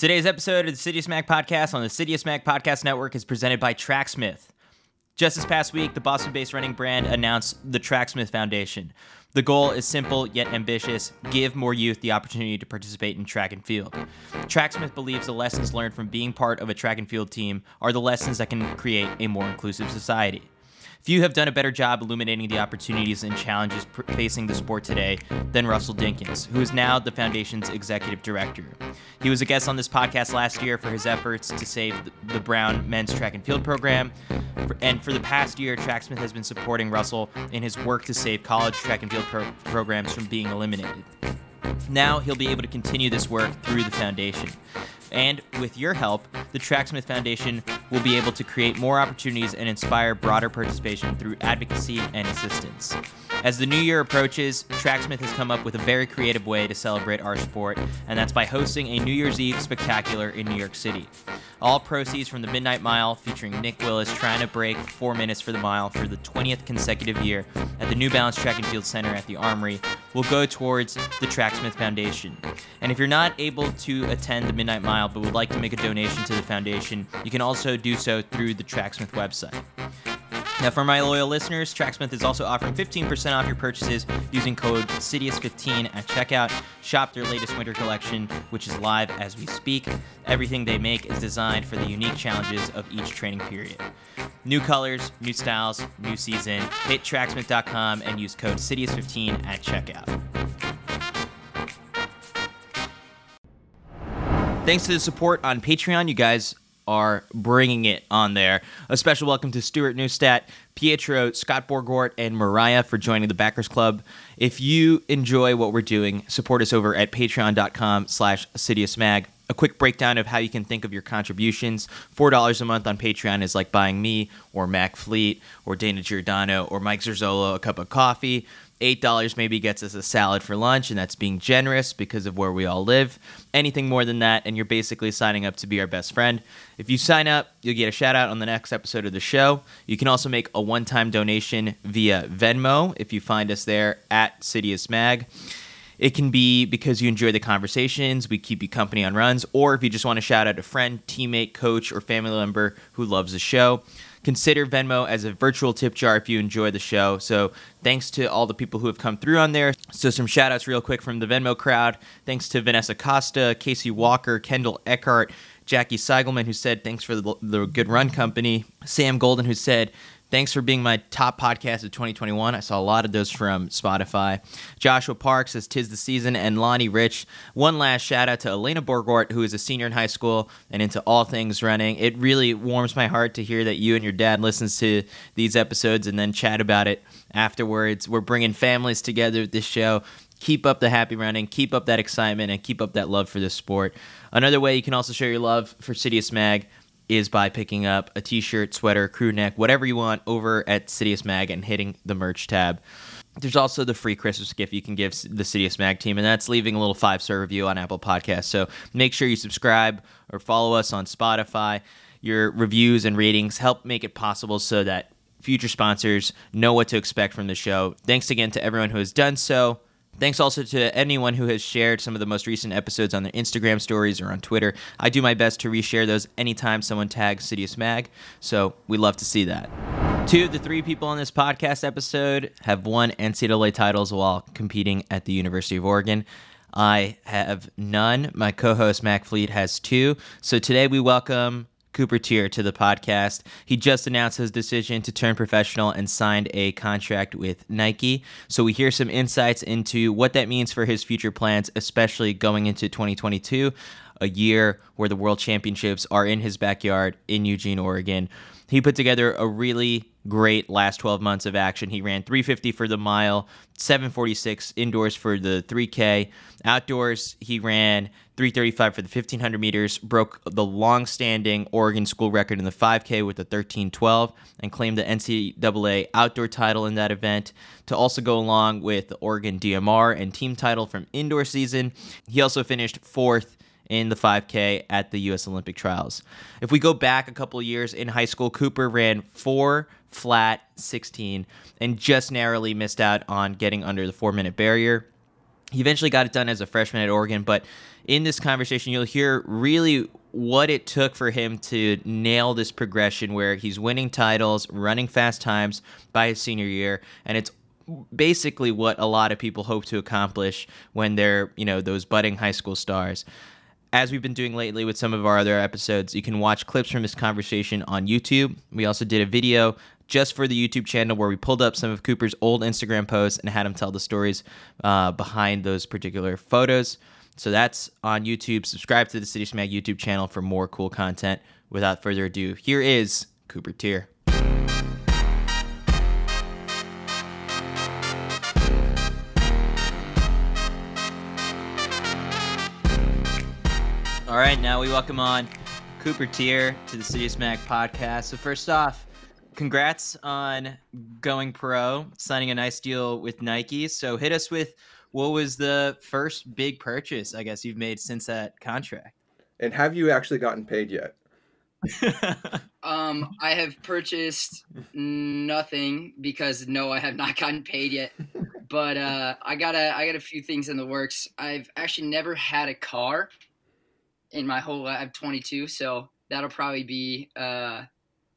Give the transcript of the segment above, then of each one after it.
Today's episode of the Citius Mag podcast on the Citius Mag podcast network is presented by Tracksmith. Just this past week, the Boston based running brand announced the Tracksmith Foundation. The goal is simple yet ambitious give more youth the opportunity to participate in track and field. Tracksmith believes the lessons learned from being part of a track and field team are the lessons that can create a more inclusive society. Few have done a better job illuminating the opportunities and challenges pr- facing the sport today than Russell Dinkins, who is now the Foundation's executive director. He was a guest on this podcast last year for his efforts to save the Brown men's track and field program. And for the past year, Tracksmith has been supporting Russell in his work to save college track and field pro- programs from being eliminated. Now he'll be able to continue this work through the foundation. And with your help, the Tracksmith Foundation will be able to create more opportunities and inspire broader participation through advocacy and assistance. As the new year approaches, Tracksmith has come up with a very creative way to celebrate our sport, and that's by hosting a New Year's Eve spectacular in New York City. All proceeds from the Midnight Mile, featuring Nick Willis trying to break four minutes for the mile for the 20th consecutive year at the New Balance Track and Field Center at the Armory, will go towards the Tracksmith Foundation. And if you're not able to attend the Midnight Mile but would like to make a donation to the foundation, you can also do so through the Tracksmith website. Now, for my loyal listeners, Tracksmith is also offering 15% off your purchases using code Citius15 at checkout. Shop their latest winter collection, which is live as we speak. Everything they make is designed for the unique challenges of each training period. New colors, new styles, new season. Hit tracksmith.com and use code Citius15 at checkout. Thanks to the support on Patreon, you guys are bringing it on there. A special welcome to Stuart Newstat, Pietro, Scott Borgort, and Mariah for joining the Backers Club. If you enjoy what we're doing, support us over at patreon.com slash Mag. A quick breakdown of how you can think of your contributions. $4 a month on Patreon is like buying me or Mac Fleet or Dana Giordano or Mike Zerzolo a cup of coffee. $8 maybe gets us a salad for lunch, and that's being generous because of where we all live. Anything more than that, and you're basically signing up to be our best friend. If you sign up, you'll get a shout out on the next episode of the show. You can also make a one time donation via Venmo if you find us there at Citius Mag. It can be because you enjoy the conversations, we keep you company on runs, or if you just want to shout out a friend, teammate, coach, or family member who loves the show consider Venmo as a virtual tip jar if you enjoy the show. So thanks to all the people who have come through on there. So some shout outs real quick from the Venmo crowd. Thanks to Vanessa Costa, Casey Walker, Kendall Eckhart, Jackie Seigelman, who said thanks for the, the good run company. Sam Golden, who said Thanks for being my top podcast of 2021. I saw a lot of those from Spotify. Joshua Parks says Tis the Season, and Lonnie Rich. One last shout out to Elena Borgort, who is a senior in high school and into all things running. It really warms my heart to hear that you and your dad listens to these episodes and then chat about it afterwards. We're bringing families together with this show. Keep up the happy running, keep up that excitement, and keep up that love for this sport. Another way you can also show your love for Citius Mag is by picking up a t-shirt, sweater, crew neck, whatever you want over at Citius Mag and hitting the merch tab. There's also the free Christmas gift you can give the Citius Mag team, and that's leaving a little five star review on Apple Podcasts. So make sure you subscribe or follow us on Spotify. Your reviews and ratings help make it possible so that future sponsors know what to expect from the show. Thanks again to everyone who has done so. Thanks also to anyone who has shared some of the most recent episodes on their Instagram stories or on Twitter. I do my best to reshare those anytime someone tags Citius Mag, so we love to see that. Two of the three people on this podcast episode have won NCAA titles while competing at the University of Oregon. I have none. My co host, Mac Fleet, has two. So today we welcome Cooper Teare to the podcast. He just announced his decision to turn professional and signed a contract with Nike. So we hear some insights into what that means for his future plans, especially going into 2022, a year where the World Championships are in his backyard in Eugene, Oregon. He put together a really great last 12 months of action. He ran 350 for the mile, 746 indoors for the 3K. Outdoors, he ran 335 for the 1500 meters, broke the long-standing Oregon school record in the 5K with the 1312, and claimed the NCAA outdoor title in that event. To also go along with the Oregon DMR and team title from indoor season, he also finished fourth in the 5K at the U.S. Olympic trials. If we go back a couple years in high school, Cooper ran four flat 16 and just narrowly missed out on getting under the four minute barrier. he eventually got it done as a freshman at Oregon, but in this conversation, you'll hear really what it took for him to nail this progression where he's winning titles, running fast times by his senior year, and it's basically what a lot of people hope to accomplish when they're, you know, those budding high school stars. As we've been doing lately with some of our other episodes, you can watch clips from this conversation on YouTube. We also did a video just for the YouTube channel where we pulled up some of Cooper's old Instagram posts and had him tell the stories uh, behind those particular photos. So that's on YouTube. Subscribe to the Citius Mag YouTube channel for more cool content. Without further ado, here is Cooper Teare. Right, now we welcome on Cooper Teare to the Citius Mag podcast. So first off, congrats on going pro, signing a nice deal with Nike. So hit us with what was the first big purchase I guess you've made since that contract. And have you actually gotten paid yet? um, I have purchased nothing because no, I have not gotten paid yet. But uh, I got a I got a few things in the works. I've actually never had a car in my whole life. I'm 22, so that'll probably be uh,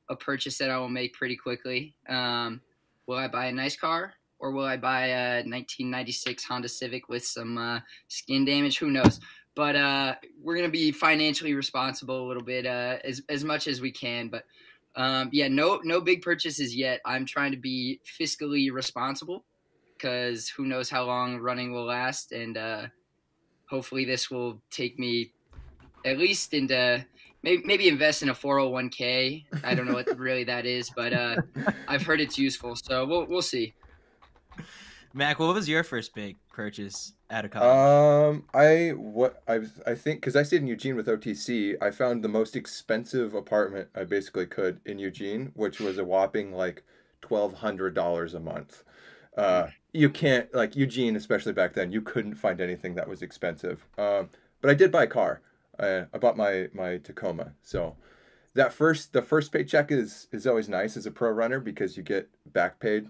a purchase that I will make pretty quickly. Um, will I buy a nice car or will I buy a 1996 Honda Civic with some uh, skin damage? Who knows? But uh, we're gonna be financially responsible a little bit, uh, as as much as we can. But um, yeah, no no big purchases yet. I'm trying to be fiscally responsible because who knows how long running will last, and uh, hopefully this will take me at least into maybe, maybe invest in a 401k. I don't know what really that is, but uh, I've heard it's useful. So we'll we'll see. Mac, what was your first big purchase out of college? Um, I what I I think because I stayed in Eugene with OTC, I found the most expensive apartment I basically could in Eugene, which was a whopping like twelve hundred dollars a month. Uh, you can't like Eugene, especially back then, you couldn't find anything that was expensive. Um, but I did buy a car. I, I bought my my Tacoma, so that first the first paycheck is is always nice as a pro runner because you get back paid.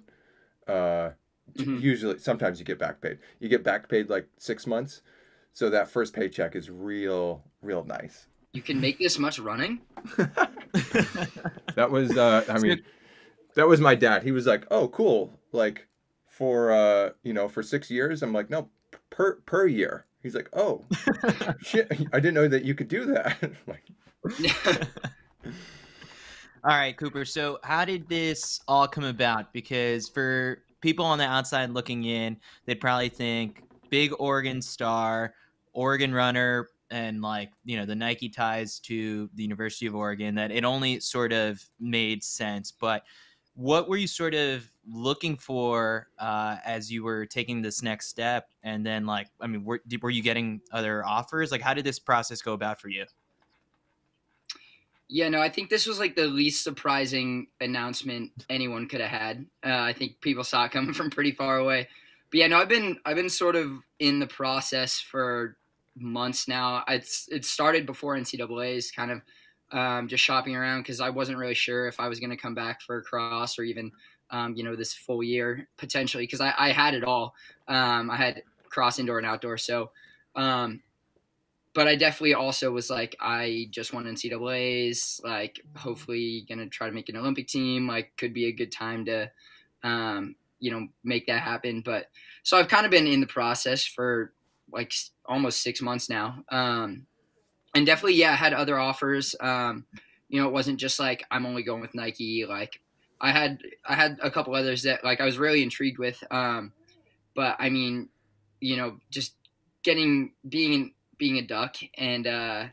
Uh, mm-hmm. Usually, sometimes you get back paid. You get back paid like six months, so that first paycheck is real real nice. You can make this much running. that was uh, I mean, that was my dad. He was like, "Oh, cool!" Like for uh, you know, for six years. I'm like, "No, per per year." He's like, "Oh, shit! I didn't know that you could do that." like, all right, Cooper. So, how did this all come about? Because for people on the outside looking in, they'd probably think big Oregon star, Oregon runner, and like you know the Nike ties to the University of Oregon. That it only sort of made sense, but what were you sort of looking for uh, as you were taking this next step? And then like i mean were, were you getting other offers? Like how did this process go about for you? Yeah no i think this was like the least surprising announcement anyone could have had. Uh, i think people saw it coming from pretty far away. But yeah no i've been i've been sort of in the process for months now. It's it started before ncaa's kind of um, just shopping around because I wasn't really sure if I was going to come back for a cross or even, um, you know, this full year potentially because I, I, had it all. Um, I had cross indoor and outdoor. So, um, but I definitely also was like, I just won NCAA's, like, hopefully going to try to make an Olympic team. Like, could be a good time to, um, you know, make that happen. But so I've kind of been in the process for like almost six months now. Um, and definitely, yeah, I had other offers. Um, you know, it wasn't just like I'm only going with Nike. Like I had, I had a couple others that like I was really intrigued with. Um, but I mean, you know, just getting being being a duck and uh,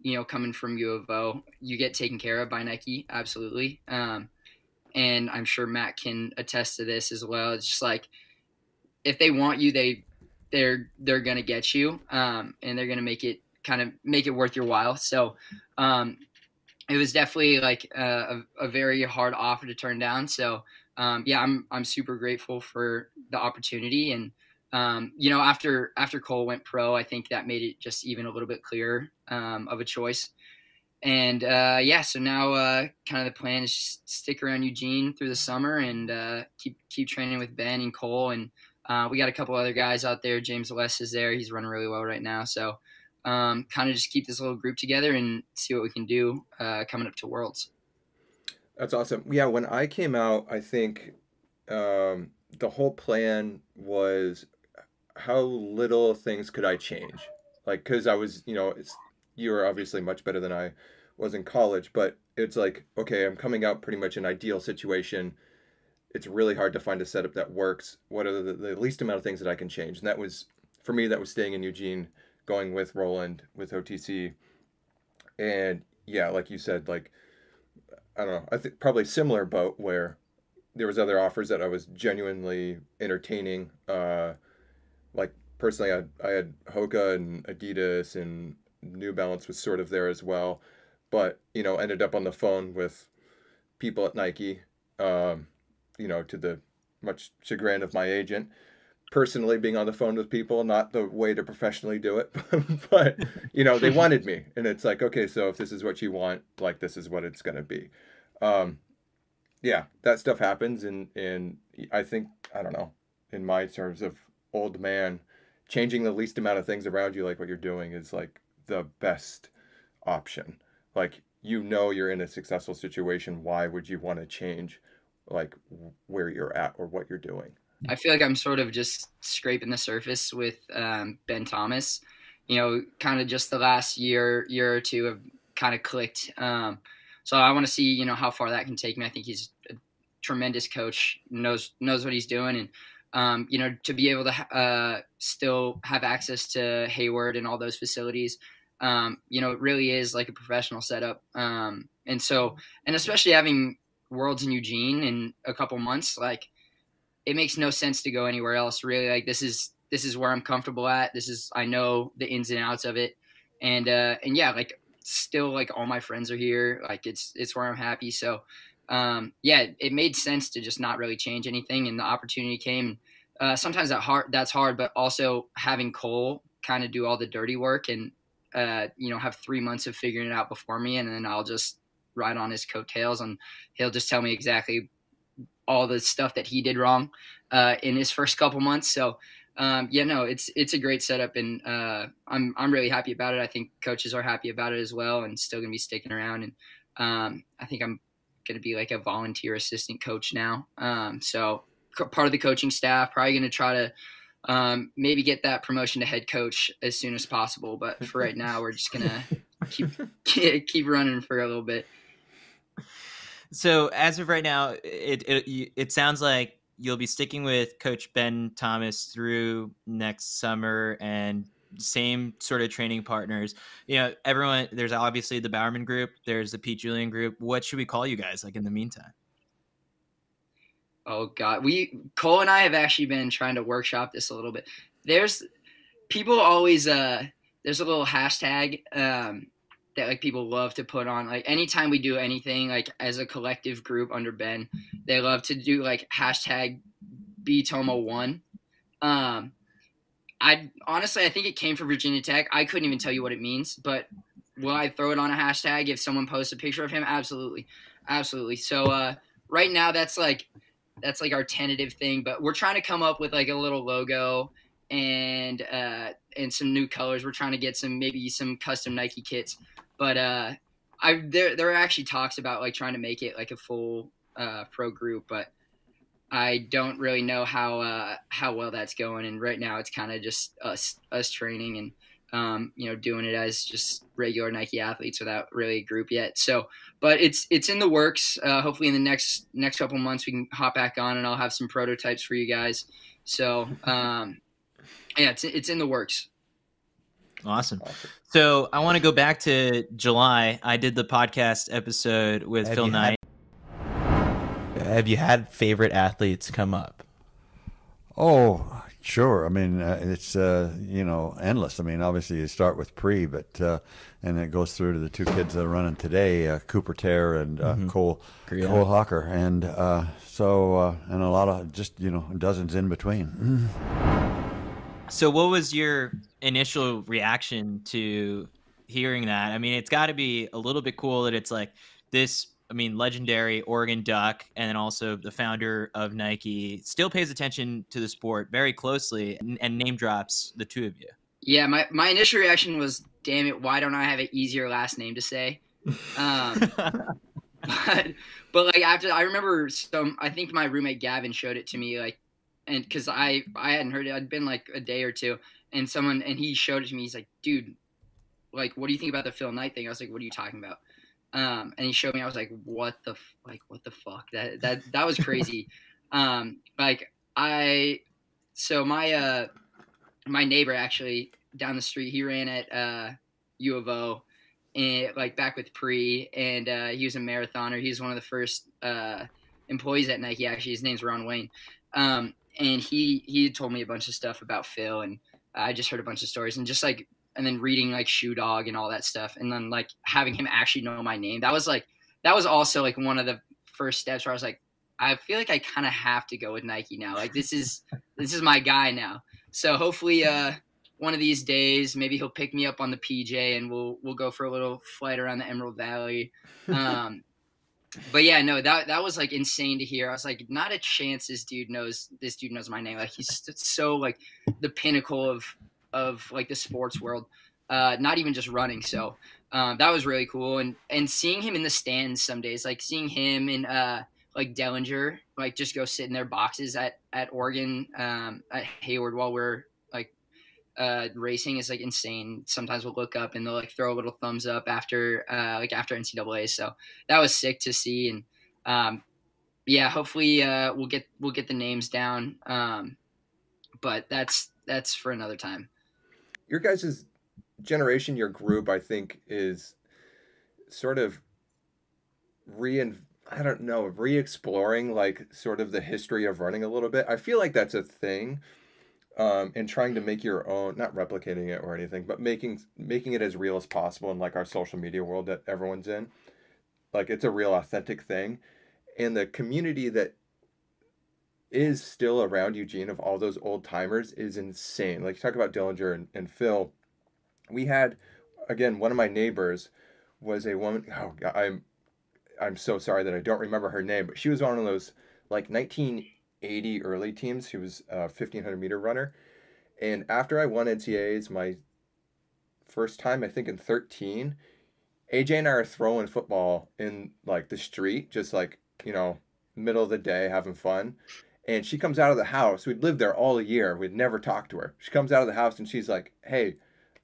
you know coming from U of O, you get taken care of by Nike, absolutely. Um, and I'm sure Matt can attest to this as well. It's just like if they want you, they they're they're gonna get you, um, and they're gonna make it kind of make it worth your while. So um, it was definitely like a, a, very hard offer to turn down. So um, yeah, I'm I'm super grateful for the opportunity. And um, you know, after after Cole went pro, I think that made it just even a little bit clearer um, of a choice. And uh, yeah, so now uh, kind of the plan is just stick around Eugene through the summer and uh, keep keep training with Ben and Cole and uh, we got a couple other guys out there. James West is there. He's running really well right now. So um, kind of just keep this little group together and see what we can do uh, coming up to Worlds. That's awesome. Yeah, when I came out, I think um, the whole plan was how little things could I change? Like, because I was, you know, it's you were obviously much better than I was in college, but it's like, okay, I'm coming out pretty much an ideal situation. It's really hard to find a setup that works. What are the, the least amount of things that I can change? And that was, for me, that was staying in Eugene, going with Rowland, with OTC. And yeah, like you said, like, I don't know, I think probably similar boat where there was other offers that I was genuinely entertaining. Uh, like personally, I, I had Hoka and Adidas and New Balance was sort of there as well, but you know ended up on the phone with people at Nike. Um, you know, to the much chagrin of my agent. Personally, being on the phone with people, not the way to professionally do it, but you know, they wanted me, and it's like, okay, so if this is what you want, like this is what it's gonna be. Um, yeah, that stuff happens, and and I think I don't know, in my terms of old man, changing the least amount of things around you, like what you're doing, is like the best option. Like you know you're in a successful situation. Why would you want to change, like where you're at or what you're doing? I feel like I'm sort of just scraping the surface with um, Ben Thomas. You know, kind of just the last year, year or two have kind of clicked. Um, so I want to see, you know, how far that can take me. I think he's a tremendous coach, knows knows what he's doing, and um, you know, to be able to uh, still have access to Hayward and all those facilities, um, you know, it really is like a professional setup. Um, and so, and especially having Worlds in Eugene in a couple months, like it makes no sense to go anywhere else. Really, like this is this is where I'm comfortable at. This is I know the ins and outs of it, and uh, and yeah, like still like all my friends are here. Like it's it's where I'm happy. So um, yeah, it made sense to just not really change anything, and the opportunity came. Uh, sometimes that hard that's hard, but also having Cole kind of do all the dirty work and uh, you know have three months of figuring it out before me, and then I'll just ride on his coattails, and he'll just tell me exactly all the stuff that he did wrong uh, in his first couple months. So um, yeah, no, it's it's a great setup, and uh, I'm I'm really happy about it. I think coaches are happy about it as well, and still gonna be sticking around. And um, I think I'm gonna be like a volunteer assistant coach now. Um, so part of the coaching staff, probably gonna try to um, maybe get that promotion to head coach as soon as possible. But for right now, we're just gonna keep keep running for a little bit. So as of right now, it it, it sounds like you'll be sticking with Coach Ben Thomas through next summer and same sort of training partners. You know, everyone. There's obviously the Bowerman group. There's the Pete Julian group. What should we call you guys? Like in the meantime. Oh God, we Cole and I have actually been trying to workshop this a little bit. There's people always uh there's a little hashtag um that like people love to put on like anytime we do anything like as a collective group under Ben, they love to do like hashtag BTOMO one. Um, I honestly I think it came from Virginia Tech. I couldn't even tell you what it means, but will I throw it on a hashtag if someone posts a picture of him? Absolutely, absolutely. So uh, right now that's like that's like our tentative thing, but we're trying to come up with like a little logo and uh, and some new colors. We're trying to get some maybe some custom Nike kits but uh, I there there are actually talks about like trying to make it like a full uh, pro group, but I don't really know how uh, how well that's going. And right now, it's kind of just us us training and um, you know doing it as just regular Nike athletes without really a group yet. So, but it's it's in the works. Uh, hopefully, in the next next couple months, we can hop back on and I'll have some prototypes for you guys. So, um, yeah, it's it's in the works. Awesome. awesome. So I want to go back to July. I did the podcast episode with have Phil Knight. Had, have you had favorite athletes come up? Oh, sure. I mean, uh, it's uh, you know endless. I mean, obviously you start with pre, but uh, and it goes through to the two kids that are running today, uh, Cooper Teare and uh, mm-hmm. Cole yeah. Cole Hocker, and uh, so and a lot of just you know dozens in between. So, what was your initial reaction to hearing that? I mean, it's got to be a little bit cool that it's like this I mean, legendary Oregon Duck, and then also the founder of Nike, still pays attention to the sport very closely and, and name drops the two of you. Yeah, my, my initial reaction was, damn it, why don't I have an easier last name to say? Um, but, but like after I remember some, I think my roommate Gavin showed it to me like, and because I I hadn't heard it, I'd been like a day or two, and someone and he showed it to me. He's like, dude, like, what do you think about the Phil Knight thing? I was like, what are you talking about? Um, and he showed me. I was like, what the f- like, what the fuck? That that that was crazy. um, like I, so my uh, my neighbor actually down the street, he ran at uh, U of O, and like back with Pre, and uh, he was a marathoner. He was one of the first uh, employees at Nike. Actually, his name's Ron Wayne, um, and he he told me a bunch of stuff about Phil, and I just heard a bunch of stories, and just like and then reading like Shoe Dog and all that stuff, and then like having him actually know my name. That was like that was also like one of the first steps where I was like, I feel like I kind of have to go with Nike now. Like this is this is my guy now. So hopefully, uh, one of these days, maybe he'll pick me up on the PJ and we'll we'll go for a little flight around the Emerald Valley. Um, but yeah, no, that that was like insane to hear. I was like, not a chance this dude knows this dude knows my name. Like he's so like the pinnacle of of like the sports world. Uh, not even just running. So um, that was really cool. And and seeing him in the stands some days, like seeing him in uh like Dellinger, like just go sit in their boxes at at Oregon um, at Hayward while we're uh, racing is like insane. Sometimes we'll look up and they'll like throw a little thumbs up after uh, like after NCAA. So that was sick to see. And um, yeah, hopefully uh, we'll get we'll get the names down. Um, but that's that's for another time. Your guys' generation, your group, I think, is sort of rein I don't know, re-exploring like sort of the history of running a little bit. I feel like that's a thing. Um, and trying to make your own, not replicating it or anything, but making making it as real as possible in like our social media world that everyone's in. Like it's a real authentic thing. And the community that is still around Eugene of all those old timers is insane. Like you talk about Dellinger and, and Phil. We had again one of my neighbors was a woman oh God, I'm I'm so sorry that I don't remember her name, but she was one of those like 1980 early teams. She was a 1500 meter runner. And after I won NCAAs my first time, I think in 13, AJ and I are throwing football in like the street, just like, you know, middle of the day, having fun. And she comes out of the house. We'd lived there all year. We'd never talked to her. She comes out of the house and she's like, hey,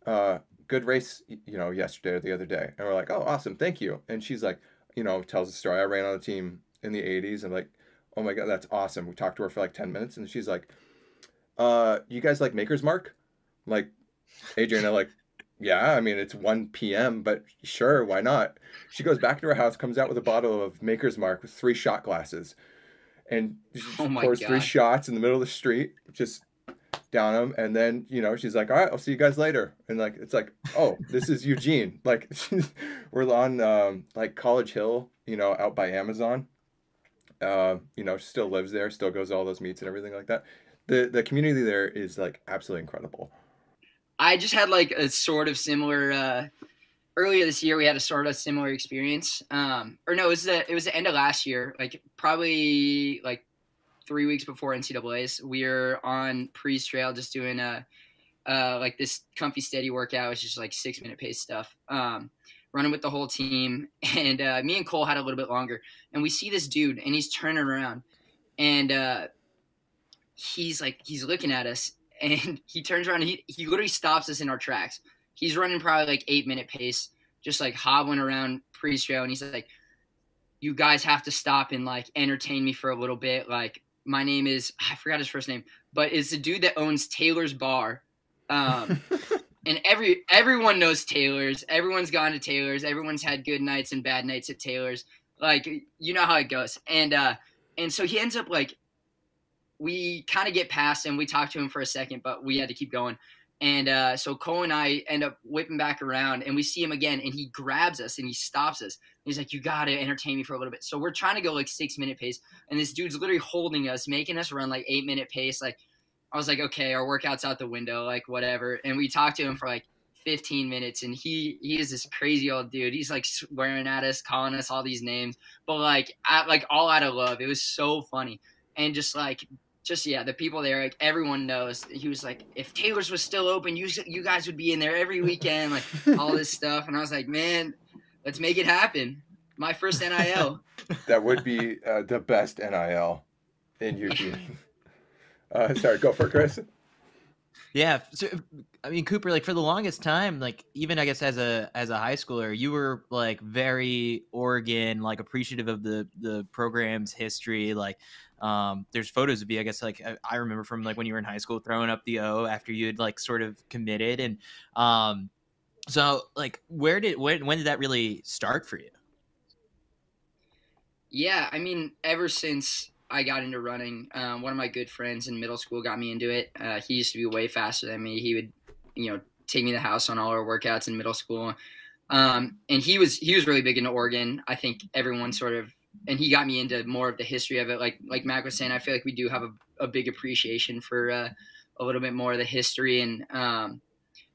uh, good race, you know, yesterday or the other day. And we're like, oh, awesome. Thank you. And she's like, you know, tells the story. I ran on the team in the 80s and like, oh my God, that's awesome. We talked to her for like 10 minutes and she's like, uh, you guys like Maker's Mark? I'm like, AJ and I like, yeah, I mean, it's 1 p.m., but sure, why not? She goes back to her house, comes out with a bottle of Maker's Mark with three shot glasses and she Oh pours three shots in the middle of the street, just down them. And then, you know, she's like, all right, I'll see you guys later. And like, it's like, oh, this is Eugene. Like, we're on um, like College Hill, you know, out by Amazon. Uh, you know, still lives there, still goes to all those meets and everything like that. The the community there is like absolutely incredible. I just had like a sort of similar. Uh, earlier this year, we had a sort of similar experience. Um, or no, it was the it was the end of last year, like probably like three weeks before NCAA's. We were on Pre's Trail, just doing a uh, like this comfy steady workout. It's just like six minute pace stuff. Um, running with the whole team, and uh, me and Cole had a little bit longer. And we see this dude, and he's turning around, and uh, he's like he's looking at us, and he turns around. And he he literally stops us in our tracks. He's running probably like eight minute pace, just like hobbling around pre-show, and he's like, "You guys have to stop and like entertain me for a little bit." Like my name is I forgot his first name, but it's the dude that owns Taylor's Bar. Um, and every everyone knows Taylor's. Everyone's gone to Taylor's. Everyone's had good nights and bad nights at Taylor's. Like you know how it goes. And uh, and so he ends up like we kind of get past him. We talk to him for a second, but we had to keep going. And uh, so Cole and I end up whipping back around, and we see him again, and he grabs us and he stops us. He's like, "You got to entertain me for a little bit." So we're trying to go like six minute pace, and this dude's literally holding us, making us run like eight minute pace. Like I was like, "Okay, our workout's out the window, like whatever." And we talked to him for like 15 minutes, and he he is this crazy old dude. He's like swearing at us, calling us all these names, but like at, like all out of love. It was so funny, and just like just yeah, the people there, like everyone knows. He was like, if Taylor's was still open, you you guys would be in there every weekend, like all this stuff. And I was like, man, let's make it happen. My first NIL. that would be uh, the best NIL in your Eugene. Uh, sorry, go for it, Chris. Yeah, so I mean Cooper, like for the longest time, like even I guess as a as a high schooler, you were like very Oregon, like appreciative of the the program's history. Like, um, there's photos of you, I guess, like I, I remember from like when you were in high school, throwing up the O after you had like sort of committed, and um, so like where did when when did that really start for you? Yeah, I mean, ever since I got into running. Um, one of my good friends in middle school got me into it. Uh, he used to be way faster than me. He would, you know, take me to the house on all our workouts in middle school. Um, and he was he was really big into Oregon. I think everyone sort of, and he got me into more of the history of it. Like like Mac was saying, I feel like we do have a, a big appreciation for uh, a little bit more of the history and um,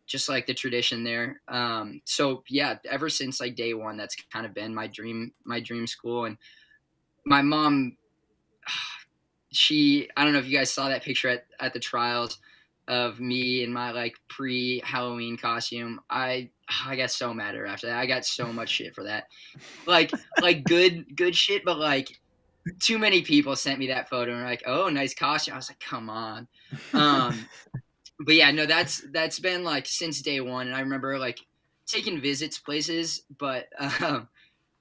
just like the tradition there. Um, so yeah, ever since like day one, that's kind of been my dream my dream school. And my mom she I don't know if you guys saw that picture at, at the trials of me in my like pre Halloween costume. I I got so mad at her after that. I got so much shit for that. Like like good good shit, but like too many people sent me that photo and were like, "Oh, nice costume." I was like, "Come on." Um but yeah, no, that's that's been like since day 1 and I remember like taking visits places, but um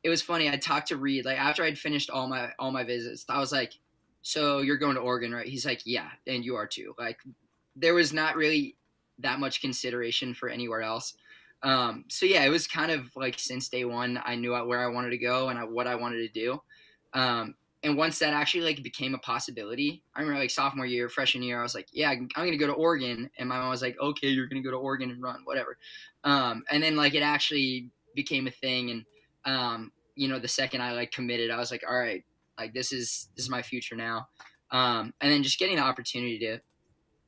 it was funny. I talked to Reed like after I'd finished all my all my visits. I was like, "So you're going to Oregon, right?" He's like, "Yeah, and you are too." Like there was not really that much consideration for anywhere else. Um, so yeah, it was kind of like since day one, I knew where I wanted to go and what I wanted to do. Um, and once that actually like became a possibility, I remember like sophomore year, freshman year, I was like, yeah, I'm going to go to Oregon. And my mom was like, okay, you're going to go to Oregon and run, whatever. Um, and then like it actually became a thing. And, um, you know, the second I like committed, I was like, all right, like this is, this is my future now. Um, and then just getting the opportunity to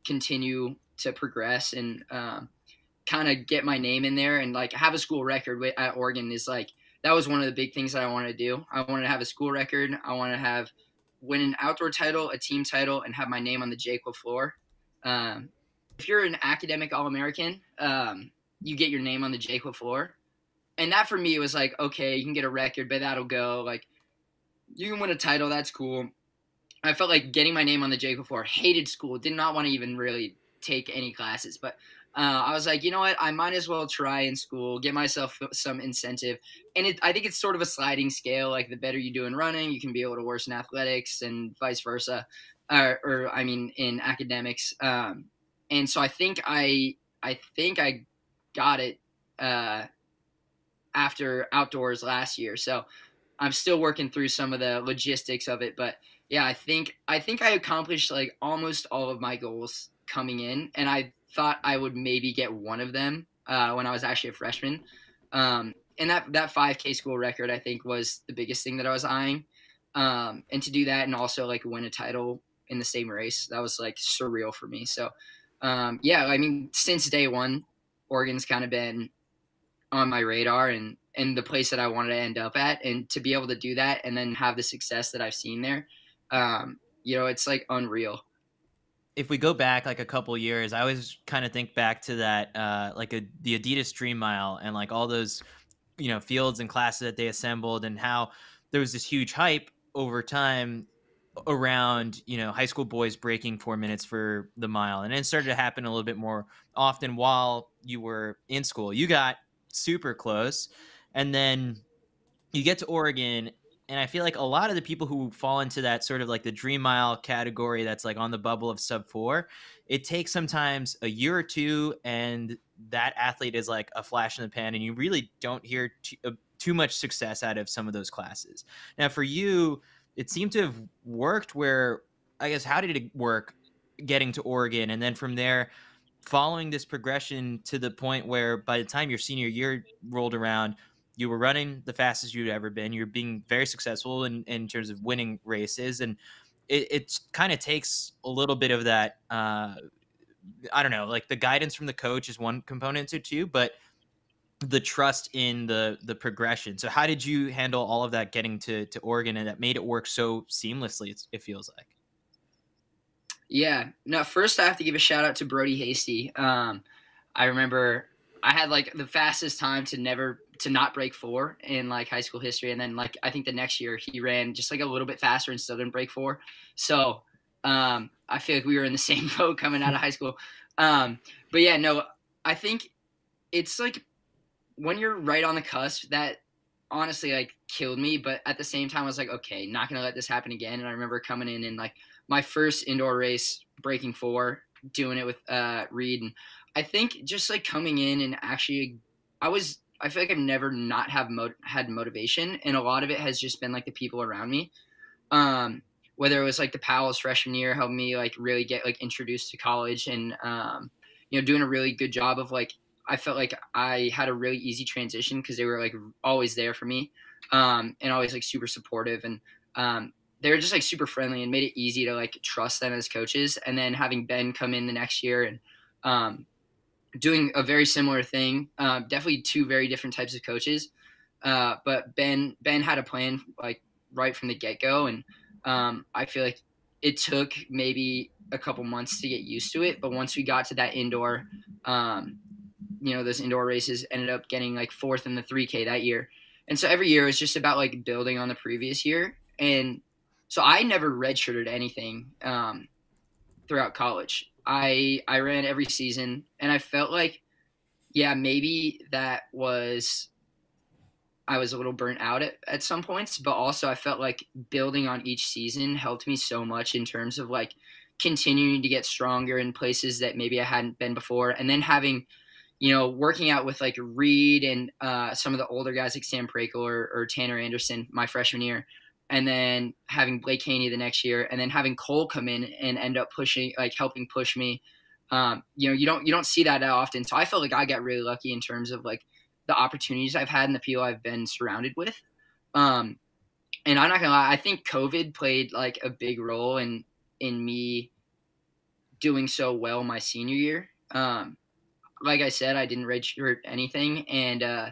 continue to progress and, um, kind of get my name in there and like have a school record at Oregon is like that was one of the big things that I wanted to do. I wanted to have a school record. I want to have win an outdoor title, a team title, and have my name on the Jaqua floor. Um, if you're an academic All American, um, you get your name on the Jaqua floor, and that for me was like okay, you can get a record, but that'll go. Like you can win a title, that's cool. I felt like getting my name on the Jaqua floor. Hated school, did not want to even really take any classes, but uh, I was like, you know what? I might as well try in school, get myself some incentive. And it, I think it's sort of a sliding scale. Like the better you do in running, you can be able to worse in athletics, and vice versa, or, or I mean, in academics. Um, and so I think I, I think I got it uh, after outdoors last year. So I'm still working through some of the logistics of it, but yeah, I think I think I accomplished like almost all of my goals coming in, and I thought I would maybe get one of them uh, when I was actually a freshman. Um, and that that 5K school record, I think, was the biggest thing that I was eyeing. Um, and to do that and also like win a title in the same race, that was like surreal for me. So, um, yeah, I mean, since day one, Oregon's kind of been on my radar and and the place that I wanted to end up at, and to be able to do that and then have the success that I've seen there, um, you know, it's like unreal if we go back like a couple years, I always kind of think back to that, uh, like a, the Adidas Dream Mile and like all those, you know, fields and classes that they assembled and how there was this huge hype over time around, you know, high school boys breaking four minutes for the mile. And it started to happen a little bit more often while you were in school. You got super close. And then you get to Oregon and I feel like a lot of the people who fall into that sort of like the dream mile category that's like on the bubble of sub four, it takes sometimes a year or two, and that athlete is like a flash in the pan, and you really don't hear too, uh, too much success out of some of those classes. Now, for you, it seemed to have worked where I guess how did it work getting to Oregon, and then from there following this progression to the point where by the time your senior year rolled around you were running the fastest you'd ever been. You're being very successful in, in terms of winning races. And it, it kind of takes a little bit of that, uh, I don't know, like the guidance from the coach is one component to two, but the trust in the the progression. So how did you handle all of that getting to to Oregon and that made it work so seamlessly? It feels like. Yeah. No, first I have to give a shout out to Brody Hasty. Um, I remember I had like the fastest time to never to not break four in like high school history, and then like I think the next year he ran just like a little bit faster and still didn't break four. So um, I feel like we were in the same boat coming out of high school. Um, but yeah, no, I think it's like when you're right on the cusp that honestly like killed me but at the same time i was like okay not gonna let this happen again and i remember coming in and like my first indoor race breaking four doing it with uh reed and i think just like coming in and actually i was i feel like i've never not have mo- had motivation and a lot of it has just been like the people around me um whether it was like the powell's freshman year helped me like really get like introduced to college and um you know doing a really good job of like I felt like I had a really easy transition because they were like always there for me, um, and always like super supportive, and um, they were just like super friendly and made it easy to like trust them as coaches. And then having Ben come in the next year and um, doing a very similar thing, uh, definitely two very different types of coaches, uh, but Ben Ben had a plan like right from the get go, and um, I feel like it took maybe a couple months to get used to it, but once we got to that indoor um, you know those indoor races ended up getting like fourth in the 3k that year. And so every year is just about like building on the previous year. And so i never redshirted anything um, throughout college i i ran every season and i felt like yeah maybe that was i was a little burnt out at, at some points but also i felt like building on each season helped me so much in terms of like continuing to get stronger in places that maybe i hadn't been before. And then having you know, working out with like Reed and uh, some of the older guys like Sam Prakel or, or, Tanner Anderson my freshman year, and then having Blake Haney the next year, and then having Cole come in and end up pushing, like helping push me. Um, you know, you don't you don't see that often. So I felt like I got really lucky in terms of like the opportunities I've had and the people I've been surrounded with. Um, and I'm not gonna lie, I think COVID played like a big role in in me doing so well my senior year. Um, like I said, I didn't redshirt anything, and uh,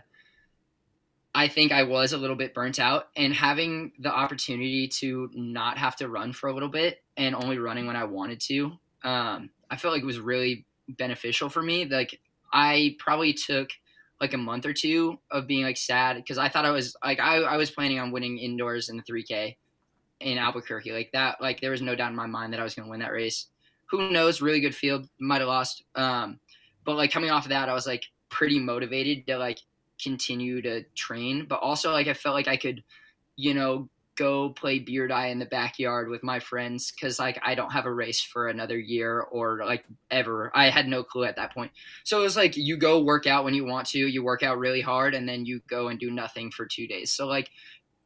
I think I was a little bit burnt out. And having the opportunity to not have to run for a little bit and only running when I wanted to, um, I felt like it was really beneficial for me. Like I probably took like a month or two of being like sad because I thought I was like I, I was planning on winning indoors in the 3K in Albuquerque like that. Like there was no doubt in my mind that I was going to win that race. Who knows? Really good field. Might have lost. Um, but like coming off of that, I was like pretty motivated to like continue to train. But also like I felt like I could, you know, go play beer die in the backyard with my friends because like I don't have a race for another year or like ever. I had no clue at that point. So it was like you go work out when you want to, you work out really hard, and then you go and do nothing for two days. So like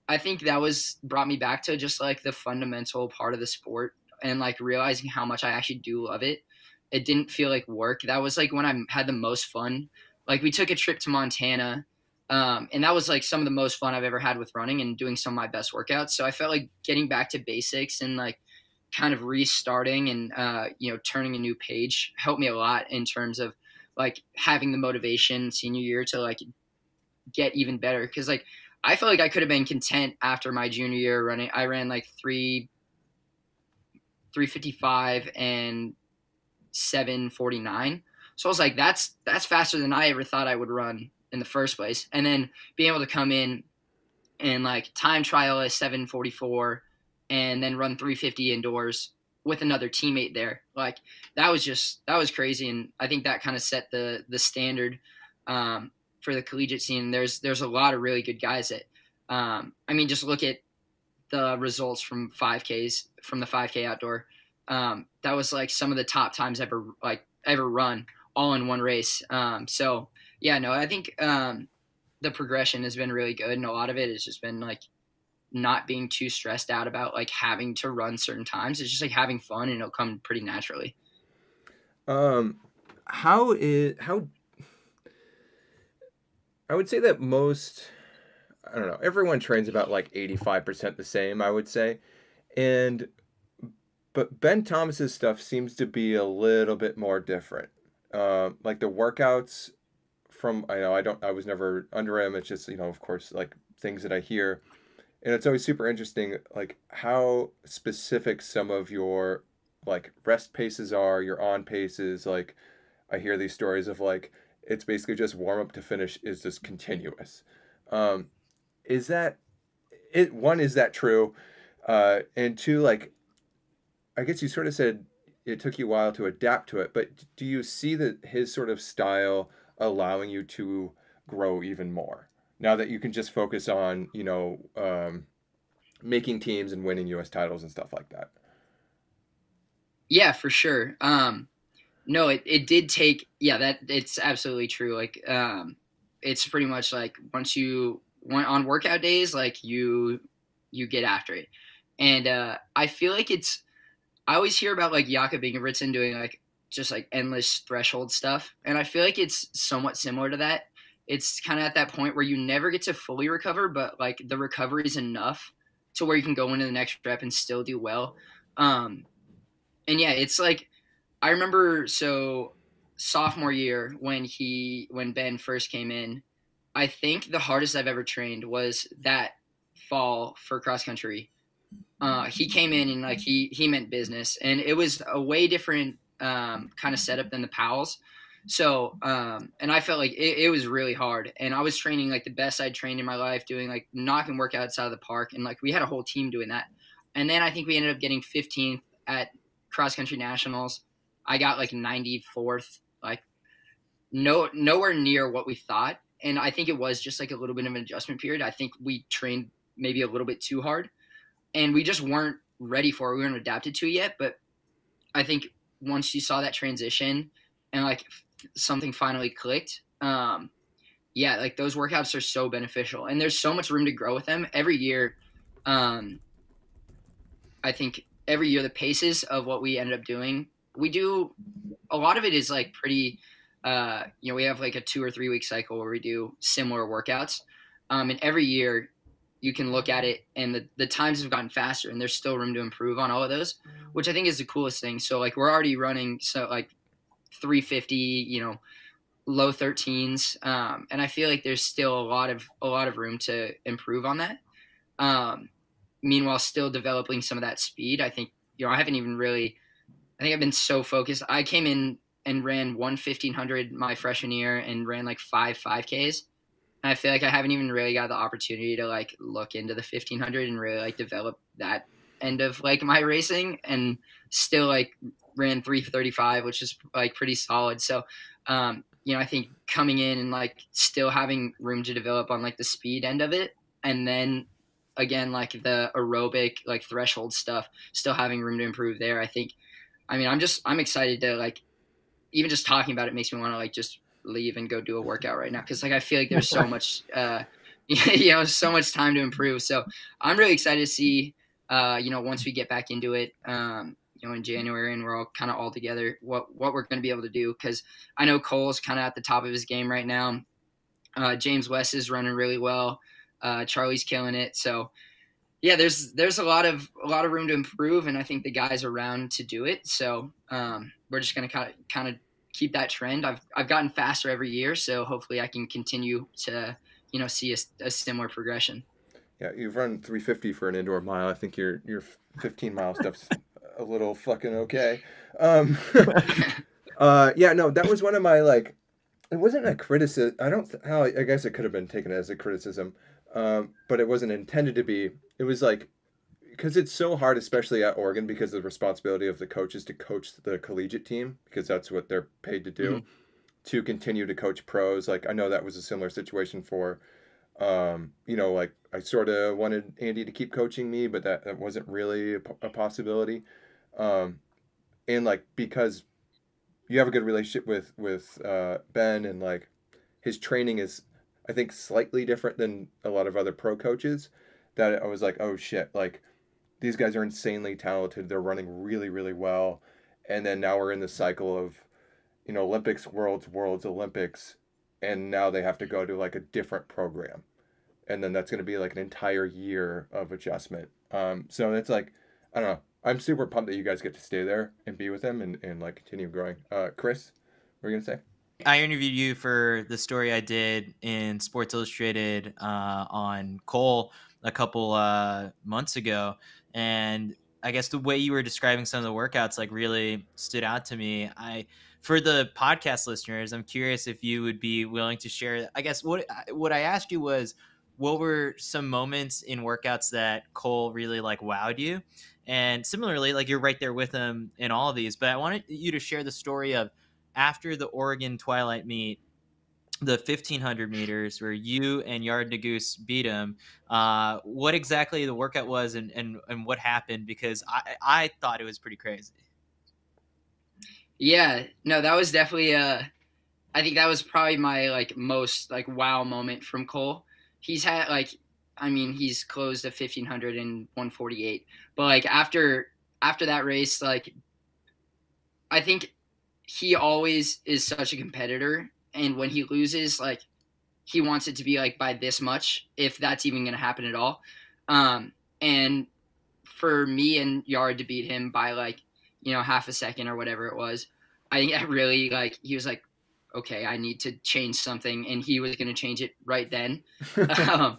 I think that was brought me back to just like the fundamental part of the sport and like realizing how much I actually do love it it didn't feel like work. That was like when I had the most fun. Like we took a trip to Montana, um, and that was like some of the most fun I've ever had with running and doing some of my best workouts. So I felt like getting back to basics and like kind of restarting and uh, you know turning a new page helped me a lot in terms of like having the motivation senior year to like get even better because like I felt like I could have been content after my junior year running. I ran like three, three fifty five and 749. So I was like, that's that's faster than I ever thought I would run in the first place. And then being able to come in and like time trial is 744 and then run 350 indoors with another teammate there. Like that was just that was crazy and I think that kind of set the the standard um, for the collegiate scene. There's there's a lot of really good guys that um, I mean just look at the results from 5Ks from the 5K outdoor um, that was like some of the top times ever like ever run all in one race. Um, so yeah, no, I think um, the progression has been really good, and a lot of it has just been like not being too stressed out about like having to run certain times. It's just like having fun, and it'll come pretty naturally. Um, how is how? I would say that most, I don't know, everyone trains about like eighty five percent the same. I would say, and but Ben Thomas's stuff seems to be a little bit more different. Uh, like the workouts from I know I don't I was never under him. It's just you know of course like things that I hear, and it's always super interesting like how specific some of your like rest paces are, your on paces. Like I hear these stories of like it's basically just warm up to finish is just continuous. Um, is that it? One is that true, uh, and two like I guess you sort of said it took you a while to adapt to it, but do you see that his sort of style allowing you to grow even more now that you can just focus on you know um, making teams and winning U.S. titles and stuff like that? Yeah, for sure. Um, no, it, it did take. Yeah, that it's absolutely true. Like, um, it's pretty much like once you went on workout days, like you you get after it, and uh, I feel like it's I always hear about like Jakob Ingebrigtsen doing like just like endless threshold stuff, and I feel like it's somewhat similar to that. It's kind of at that point where you never get to fully recover, but like the recovery is enough to where you can go into the next rep and still do well. Um, and yeah, it's like I remember so sophomore year when he when Ben first came in, I think the hardest I've ever trained was that fall for cross country uh, he came in and like he he meant business, and it was a way different um, kind of setup than the Powells. So, um, and I felt like it, it, was really hard, and I was training like the best I'd trained in my life, doing like knocking workouts out of the park, and like we had a whole team doing that. And then I think we ended up getting 15th at cross country nationals. I got like 94th, like no nowhere near what we thought, and I think it was just like a little bit of an adjustment period. I think we trained maybe a little bit too hard and we just weren't ready for it. We weren't adapted to it yet. But I think once you saw that transition and like something finally clicked, um, yeah, like those workouts are so beneficial, and there's so much room to grow with them every year. Um, I think every year the paces of what we ended up doing, we do a lot of it is like pretty. Uh, you know, we have like a two or three week cycle where we do similar workouts, um, and every year you can look at it and the, the times have gotten faster and there's still room to improve on all of those which i think is the coolest thing. So like we're already running so like 350 you know low 13s um, and i feel like there's still a lot of a lot of room to improve on that. Um, meanwhile still developing some of that speed i think you know i haven't even really i think i've been so focused. I came in and ran one 1500 my freshman year and ran like five 5ks I feel like I haven't even really got the opportunity to like look into the 1500 and really like develop that end of like my racing and still like ran 335 which is like pretty solid. So um you know i think coming in and like still having room to develop on like the speed end of it and then again like the aerobic like threshold stuff still having room to improve there i think i mean i'm just i'm excited to like even just talking about it makes me want to like just leave and go do a workout right now because like I feel like there's so much uh, you know so much time to improve. So I'm really excited to see uh, you know once we get back into it. Um, you know, in January, and we're all kind of all together. What what we're going to be able to do? Because I know Cole's kind of at the top of his game right now. Uh, James West is running really well. Uh, Charlie's killing it. So, yeah, there's there's a lot of a lot of room to improve, and I think the guys around to do it. So um, we're just gonna kind of kind of keep that trend. I've I've gotten faster every year, so hopefully I can continue to you know see a, a similar progression. Yeah, you've run 350 for an indoor mile. I think your your 15 mile stuff's a little fucking okay. Um, uh, yeah, no, that was one of my like. It wasn't a criticism. I don't. How I guess it could have been taken as a criticism, um, but it wasn't intended to be. It was like because it's so hard, especially at Oregon, because of the responsibility of the coaches to coach the collegiate team, because that's what they're paid to do, mm-hmm. to continue to coach pros. Like I know that was a similar situation for, um, you know, like I sort of wanted Andy to keep coaching me, but that, that wasn't really a, a possibility. Um, and like because you have a good relationship with with uh, Ben, and like his training is, I think, slightly different than a lot of other pro coaches. That I was like, oh shit, like these guys are insanely talented. They're running really, really well. And then now we're in the cycle of, you know, Olympics, Worlds, Worlds, Olympics. And now they have to go to like a different program. And then that's going to be like an entire year of adjustment. Um, so it's like, I don't know. I'm super pumped that you guys get to stay there and be with them and, and like continue growing. Uh, Chris, what are you gonna say? I interviewed you for the story I did in Sports Illustrated uh, on Cole a couple uh, months ago, and I guess the way you were describing some of the workouts like really stood out to me. I for the podcast listeners, I'm curious if you would be willing to share. I guess what what I asked you was, what were some moments in workouts that Cole really like wowed you, and similarly, like you're right there with him in all of these. But I wanted you to share the story of after the Oregon Twilight meet the 1500 meters where you and Yared Nuguse beat him. Uh, what exactly the workout was and, and, and what happened? Because I, I thought it was pretty crazy. Yeah, no, that was definitely uh I think that was probably my like most like wow moment from Cole. He's had like I mean, he's closed a 1500 and 148. But like after after that race like I think he always is such a competitor and when he loses like he wants it to be like by this much if that's even going to happen at all. Um and for me and Yared to beat him by like you know half a second or whatever it was i think I really like he was like okay i need to change something and he was going to change it right then. Um,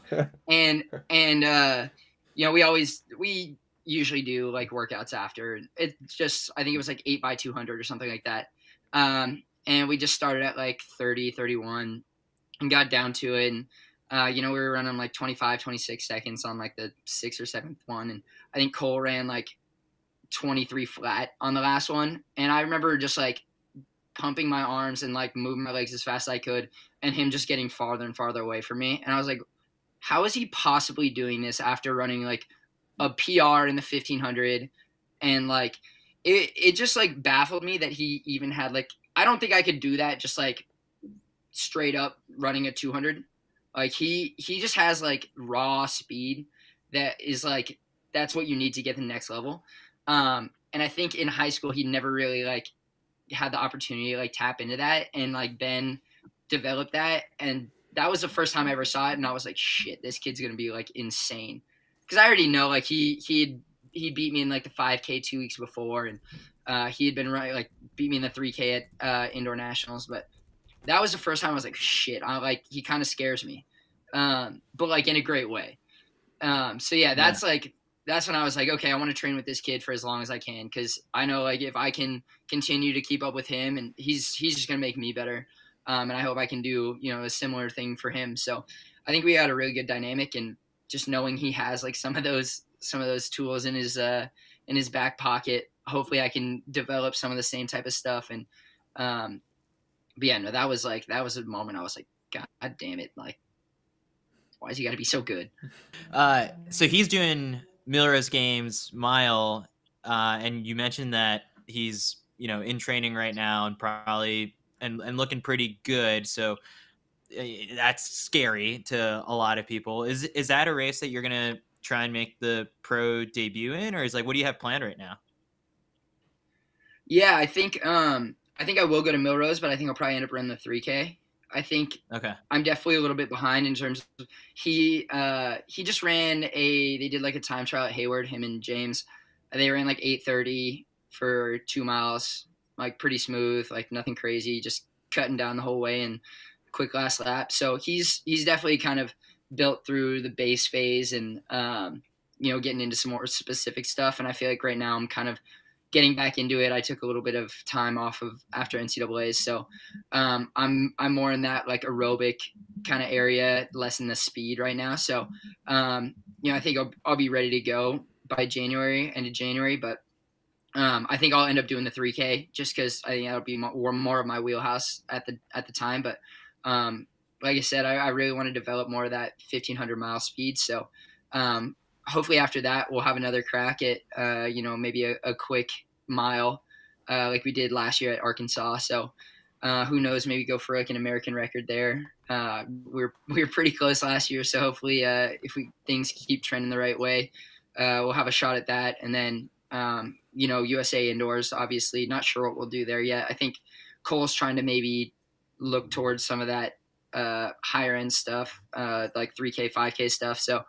and and uh you know we always we usually do like workouts after. It just i think it was like 8 by 200 or something like that. Um and we just started at like 30 31 and got down to it. And uh, you know we were running like 25 26 seconds on like the sixth or seventh one. And i think cole ran like 23 flat on the last one. And i remember just like pumping my arms and like moving my legs as fast as i could and him just getting farther and farther away from me. And i was like how is he possibly doing this after running like a pr in the 1500 and like it, it just like baffled me that he even had like I don't think I could do that just like straight up running a 200. Like he he just has like raw speed that is like that's what you need to get the next level. Um, and I think in high school he never really like had the opportunity to like tap into that and like Ben developed that and that was the first time I ever saw it and I was like shit this kid's gonna be like insane because I already know like he he he beat me in like the 5k two weeks before and uh, he had been running like beat me in the 3K at uh, indoor nationals, but that was the first time I was like, shit. I like he kind of scares me, um, but like in a great way. Um, so yeah, that's yeah. like that's when I was like, okay, I want to train with this kid for as long as I can because I know like if I can continue to keep up with him and he's he's just gonna make me better, um, and I hope I can do you know a similar thing for him. So I think we had a really good dynamic and just knowing he has like some of those some of those tools in his uh in his back pocket hopefully I can develop some of the same type of stuff. And, um, but yeah, no, that was like, that was a moment I was like, God damn it. Like, why has he got to be so good? Uh, so he's doing Millrose Games mile. Uh, and you mentioned that he's, you know, in training right now and probably, and, and looking pretty good. So, eh, that's scary to a lot of people. Is is that a race that you're gonna try and make the pro debut in, or is like what do you have planned right now? Yeah, I think um I think I will go to Millrose, but I think I'll probably end up running the 3K. I think okay. I'm definitely a little bit behind in terms of he uh he just ran a they did like a time trial at Hayward him and James they ran like 8:30 for 2 miles like pretty smooth like nothing crazy just cutting down the whole way and quick last lap so he's he's definitely kind of built through the base phase and um you know getting into some more specific stuff and I feel like right now I'm kind of getting back into it. I took a little bit of time off of after NCAA's, so um, I'm I'm more in that like aerobic kind of area, less in the speed right now. So um, you know, I think I'll, I'll be ready to go by January, end of January, but. Um, I think I'll end up doing the 3K just because I think that'll be more, more of my wheelhouse at the at the time. But um, like I said, I, I, really want to develop more of that 1500 mile speed. So um, hopefully after that we'll have another crack at uh, you know maybe a, a quick mile uh, like we did last year at Arkansas. So uh, who knows? Maybe go for like an American record there. Uh, we are we are pretty close last year, so hopefully uh, if we things keep trending the right way, uh, we'll have a shot at that. And then um, you know USA indoors, obviously not sure what we'll do there yet. I think Cole's trying to maybe look towards some of that higher end stuff, like 3K, 5K stuff. So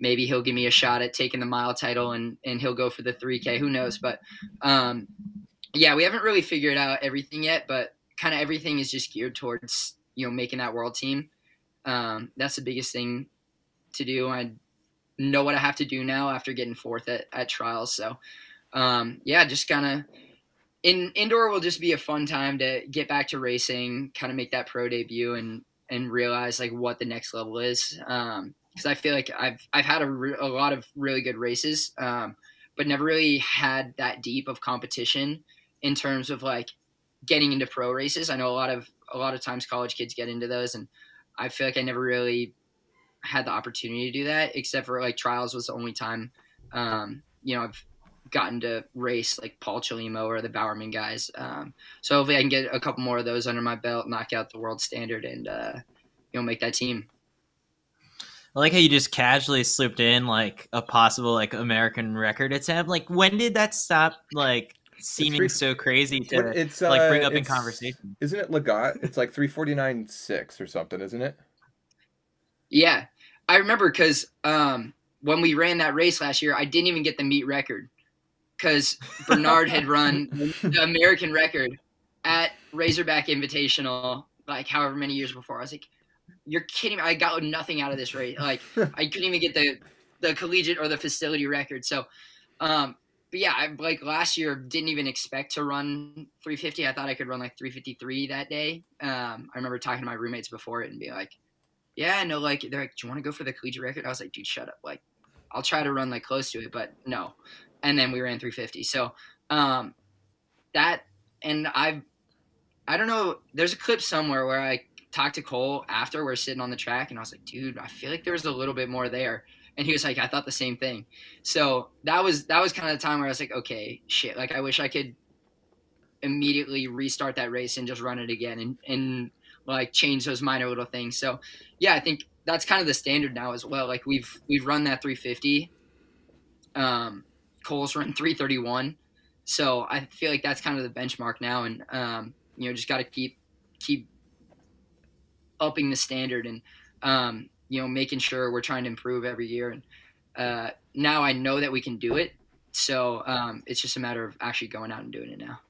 maybe he'll give me a shot at taking the mile title and and he'll go for the 3K. Who knows? But um, yeah, we haven't really figured out everything yet, but kind of everything is just geared towards you know making that world team. Um, that's the biggest thing to do. I know what I have to do now after getting fourth at, at trials. So um, yeah, just kind of in indoor will just be a fun time to get back to racing, kind of make that pro debut and and realize like what the next level is. Um, because I feel like I've I've had a, re- a lot of really good races, um, but never really had that deep of competition in terms of like getting into pro races. I know a lot of a lot of times college kids get into those, and I feel like I never really had the opportunity to do that, except for like trials was the only time, um, you know, I've gotten to race like Paul Chelimo or the Bowerman guys. Um, so hopefully I can get a couple more of those under my belt, knock out the world standard, and uh, you know make that team. I like how you just casually slipped in like a possible like American record attempt. Like when did that stop like seeming three- so crazy to What- it's like bring uh, up in conversation? Isn't it Lagat? It's like three forty nine six or something, isn't it? Yeah, I remember because um, when we ran that race last year, I didn't even get the meet record because Bernard had run the American record at Razorback Invitational like however many years before. I was like, "You're kidding me! I got nothing out of this race. Like I couldn't even get the the collegiate or the facility record." So, um, but yeah, I like last year didn't even expect to run 350. I thought I could run like 353 that day. Um, I remember talking to my roommates before it and be like, "Yeah, no, like they're like, do you want to go for the collegiate record?" I was like, "Dude, shut up! Like, I'll try to run like close to it, but no." And then we ran 350. So, um, that and I've I don't know. There's a clip somewhere where I talked to Cole after we're sitting on the track, and I was like, "Dude, I feel like there was a little bit more there." And he was like, "I thought the same thing." So that was that was kind of the time where I was like, "Okay, shit! Like I wish I could." immediately restart that race and just run it again and, and like change those minor little things. So yeah, I think that's kind of the standard now as well. Like we've we've run that 350. Um, Cole's run 331. So I feel like that's kind of the benchmark now, and um, you know just got to keep keep upping the standard and um, you know making sure we're trying to improve every year. And uh, now I know that we can do it. So um, it's just a matter of actually going out and doing it now.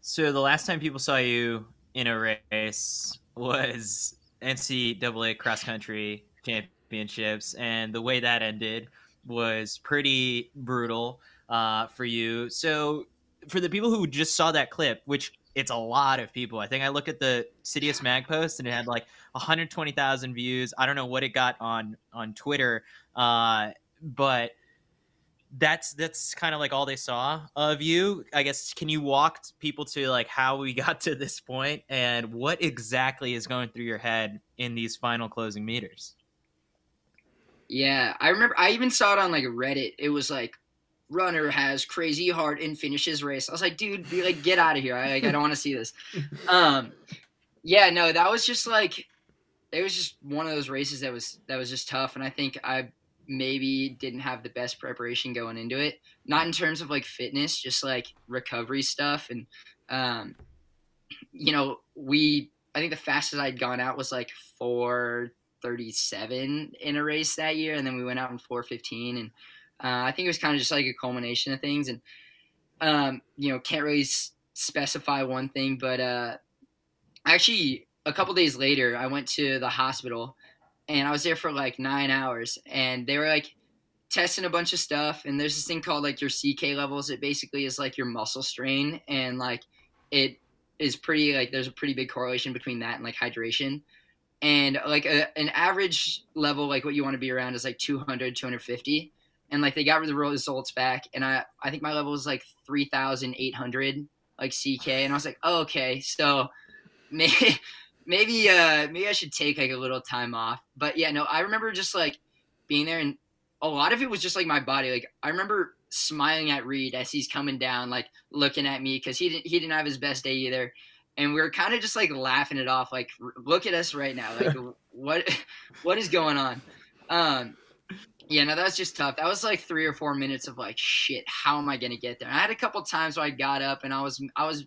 So the last time people saw you in a race was NCAA cross country championships, and the way that ended was pretty brutal uh, for you. So for the people who just saw that clip, which it's a lot of people. I think I look at the Citius Mag post and it had like 120,000 views. I don't know what it got on on Twitter, uh, but that's that's kind of like all they saw of you. I guess can you walk people to like how we got to this point and what exactly is going through your head in these final closing meters? Yeah, I remember. I even saw it on like Reddit. It was like, runner has crazy heart and finishes race. I was like, dude, be like, get out of here. I like, I don't want to see this. Um, yeah, no, that was just like, it was just one of those races that was that was just tough, and I think I maybe didn't have the best preparation going into it. Not in terms of like fitness, just like recovery stuff, and um, you know, we. I think the fastest I'd gone out was like four 37 in a race that year, and then we went out in 415, and uh, I think it was kind of just like a culmination of things, and um, you know, can't really s- specify one thing, but uh, actually, a couple days later, I went to the hospital, and I was there for like nine hours, and they were like testing a bunch of stuff, and there's this thing called like your CK levels. It basically is like your muscle strain, and like it is pretty like there's a pretty big correlation between that and like hydration and like a, an average level like what you want to be around is like 200 250 and like they got the results back and i i think my level was like 3800 like ck and i was like oh, okay so maybe maybe uh maybe i should take like a little time off. But yeah no i remember just like being there and a lot of it was just like my body. Like i remember smiling at reed as he's coming down like looking at me because he didn't he didn't have his best day either. And we are kind of just like laughing it off like r- look at us right now like what what is going on? Um yeah no that was just tough that was like three or four minutes of like shit how am i gonna get there and i had a couple times where i got up and i was i was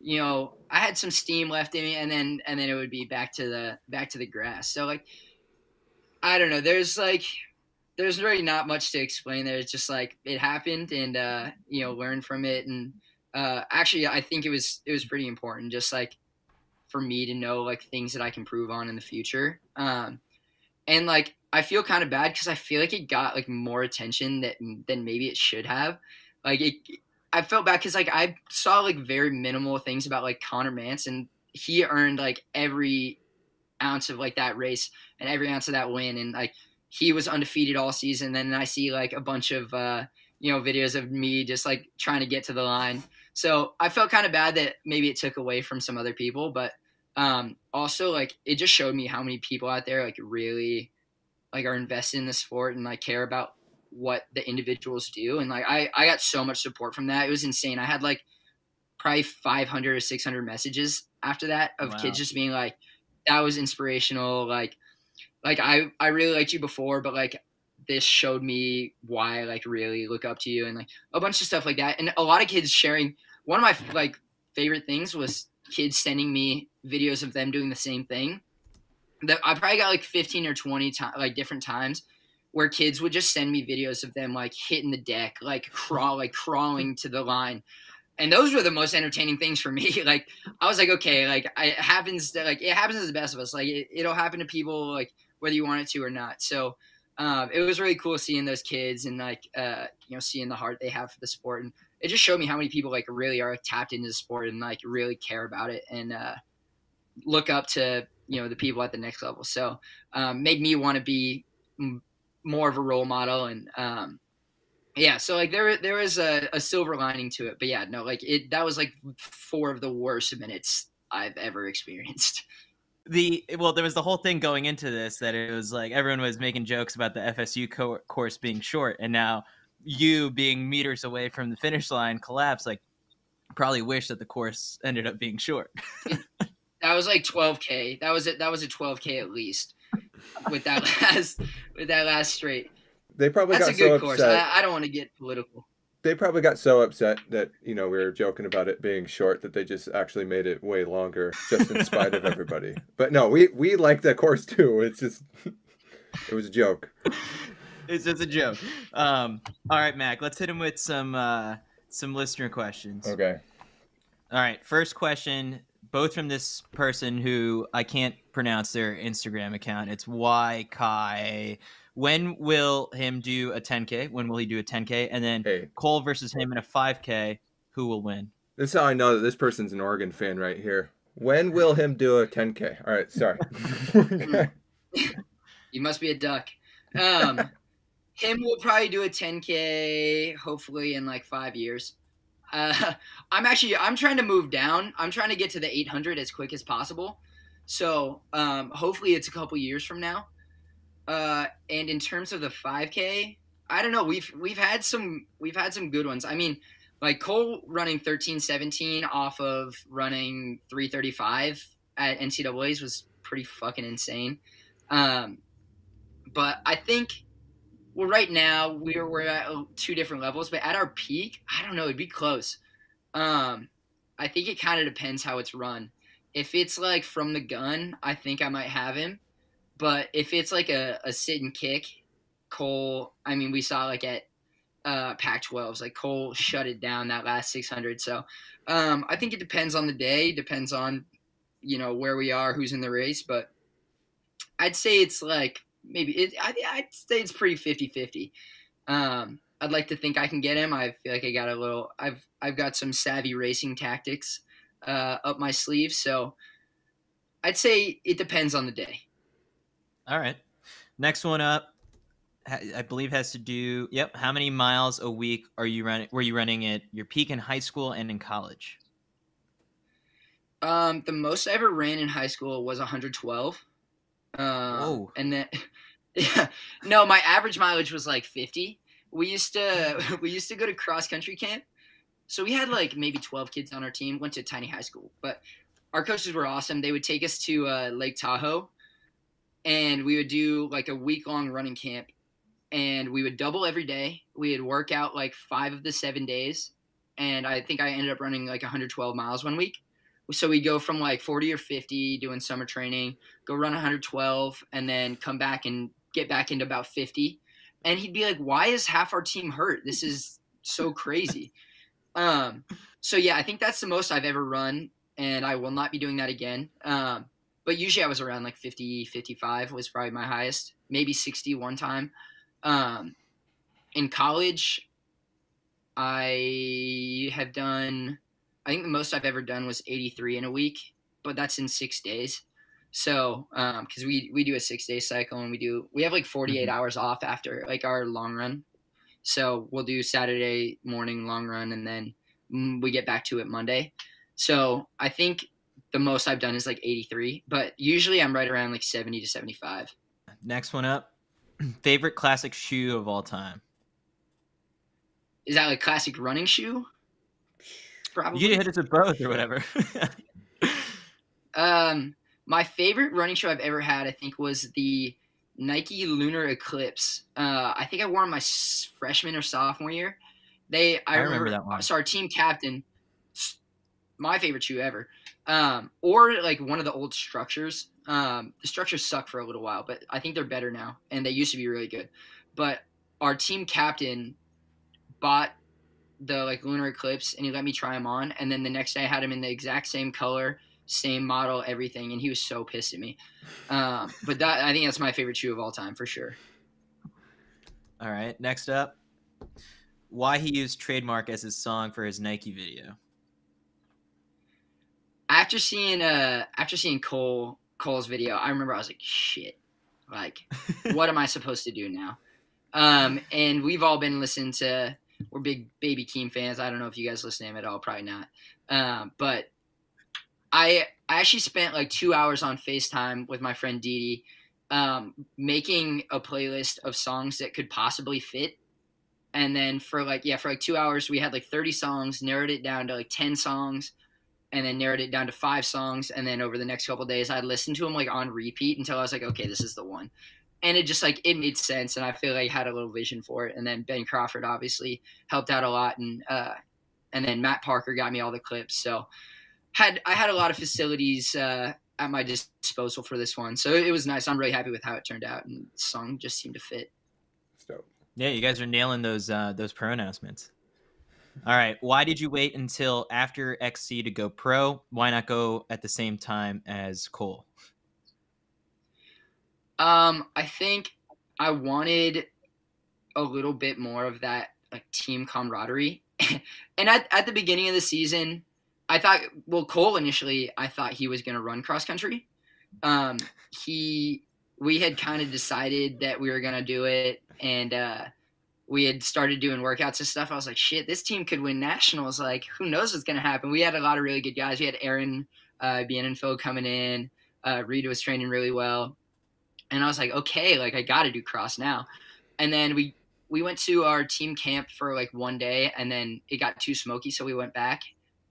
you know i had some steam left in me and then and then it would be back to the back to the grass so like I don't know. There's like there's really not much to explain there. It's just like it happened and uh, you know, learn from it and uh, actually I think it was it was pretty important just like for me to know like things that I can prove on in the future. Um, and like I feel kind of bad because I feel like it got like more attention that than maybe it should have. Like it, I felt bad because like I saw like very minimal things about like Conner Mantz and he earned like every ounce of like that race and every ounce of that win and like he was undefeated all season. And Then I see like a bunch of uh, you know videos of me just like trying to get to the line. So I felt kind of bad that maybe it took away from some other people, but um, also like it just showed me how many people out there like really like are invested in the sport and like care about what the individuals do and like I I got so much support from that. It was insane. I had like probably 500 or 600 messages after that of wow. kids just being like that was inspirational like like I I really liked you before but like this showed me why I like really look up to you and like a bunch of stuff like that and a lot of kids sharing one of my like favorite things was kids sending me videos of them doing the same thing that I probably got like 15 or 20 to- like different times where kids would just send me videos of them like hitting the deck, like crawl, like crawling to the line. And those were the most entertaining things for me. like I was like, okay, like it happens to, like it happens to the best of us. Like it, it'll happen to people like whether you want it to or not. So um, it was really cool seeing those kids and like uh, you know seeing the heart they have for the sport and it just showed me how many people like really are tapped into the sport and like really care about it and uh, look up to you know the people at the next level. So um, made me want to be m- more of a role model and um, yeah. So like there there was a, a silver lining to it, but yeah, no, like it that was like four of the worst minutes I've ever experienced. the well there was the whole thing going into this that it was like everyone was making jokes about the fsu co- course being short and now you being meters away from the finish line collapse like probably wish that the course ended up being short That was like 12k. That was it. That was a 12k at least with that last with that last straight. They probably That's got a good so course. upset. I, I don't want to get political. They probably got so upset that you know we were joking about it being short that they just actually made it way longer, just in spite of everybody. But no, we we like that course too. It's just it was a joke. it's just a joke. Um, all right, Mac. Let's hit him with some uh, some listener questions. Okay. All right. First question both from this person who I can't pronounce their Instagram account. It's Y Kai. When will him do a 10K? When will he do a 10K? And then Hey. Cole versus him in a 5K. Who will win? This is how I know that this person's an Oregon fan right here. When will him do a 10K? All right, sorry. You must be a duck. Um, him will probably do a 10k, hopefully in like five years. Uh, I'm actually I'm trying to move down. I'm trying to get to the 800 as quick as possible. So um, hopefully it's a couple years from now. Uh, and in terms of the 5K, I don't know. We've we've had some we've had some good ones. I mean, like Cole running 13:17 off of running 335 at NCAA's was pretty fucking insane. Um, but I think well, right now we're we're at two different levels, but at our peak, I don't know, it'd be close. Um, I think it kind of depends how it's run. If it's like from the gun, I think I might have him. But if it's like a, a sit and kick, Cole, I mean, we saw like at uh, Pac 12s, like Cole shut it down that last 600. So um, I think it depends on the day, depends on, you know, where we are, who's in the race. But I'd say it's like maybe it, I, I'd say it's pretty 50 50. Um, I'd like to think I can get him. I feel like I got a little, I've, I've got some savvy racing tactics uh, up my sleeve. So I'd say it depends on the day. All right. Next one up, I believe has to do. Yep. How many miles a week are you running? Were you running at your peak in high school and in college? Um, the most I ever ran in high school was 112. Whoa. And then, yeah, no, my average mileage was like 50. We used to we used to go to cross country camp, so we had like maybe 12 kids on our team. Went to a tiny high school, but our coaches were awesome. They would take us to uh, Lake Tahoe, and we would do like a week long running camp, and we would double every day. We would work out like five of the seven days, and I think I ended up running like 112 miles one week. So we go from like 40 or 50 doing summer training, go run 112, and then come back and get back into about 50. And he'd be like, why is half our team hurt? This is so crazy. um, so yeah, I think that's the most I've ever run, and I will not be doing that again. Um, but usually I was around like 50, 55 was probably my highest, maybe 60 one time. Um, in college, I have done, I think the most I've ever done was 83 in a week, but that's in six days. So, um, cause we, we do a six day cycle and we do, we have like 48 Mhm. hours off after like our long run. So we'll do Saturday morning long run and then mm, we get back to it Monday. So I think the most I've done is like 83, but usually I'm right around like 70 to 75. Next one up. Favorite classic shoe of all time. Is that like classic running shoe? Probably. You hit us with both or whatever. Um, my favorite running shoe I've ever had, I think, was the Nike Lunar Eclipse. Uh, I think I wore my freshman or sophomore year. They, I, I remember that one. So our team captain, my favorite shoe ever. Um, or like one of the old structures. Um, the structures suck for a little while, but I think they're better now, and they used to be really good. But our team captain bought the like lunar eclipse and he let me try them on and then the next day i had him in the exact same color same model everything and he was so pissed at me um, but that i think that's my favorite shoe of all time for sure all right. Next up. Why he used trademark as his song for his Nike video. after seeing uh after seeing cole cole's video i remember i was like shit like what am i supposed to do now um and we've all been listening to we're big baby keem fans. I don't know if you guys listen to him at all probably not. Um but i i actually spent like two hours on facetime with my friend Didi, um making a playlist of songs that could possibly fit. And then for like yeah for like two hours we had like 30 songs narrowed it down to like 10 songs and then narrowed it down to five songs. And then over the next couple days i'd listen to them like on repeat until i was like okay this is the one and it just like it made sense and i feel like I had a little vision for it and then ben crawford obviously helped out a lot and uh and then matt parker got me all the clips so had i had a lot of facilities uh at my disposal for this one so it was nice i'm really happy with how it turned out and the song just seemed to fit It's dope. Yeah, you guys are nailing those uh, those pro announcements. All right. Why did you wait until after XC to go pro? Why not go at the same time as Cole? Um, I think I wanted a little bit more of that like team camaraderie. and at, at the beginning of the season, I thought well Cole initially I thought he was gonna run cross country. Um he we had kind of decided that we were gonna do it and uh we had started doing workouts and stuff. I was like, shit, this team could win nationals. Like, who knows what's gonna happen? We had a lot of really good guys. We had Aaron uh Bienenfeld coming in. Uh Reed was training really well and I was like, okay, like I got to do cross now. And then we we went to our team camp for like one day, and then it got too smoky, so we went back.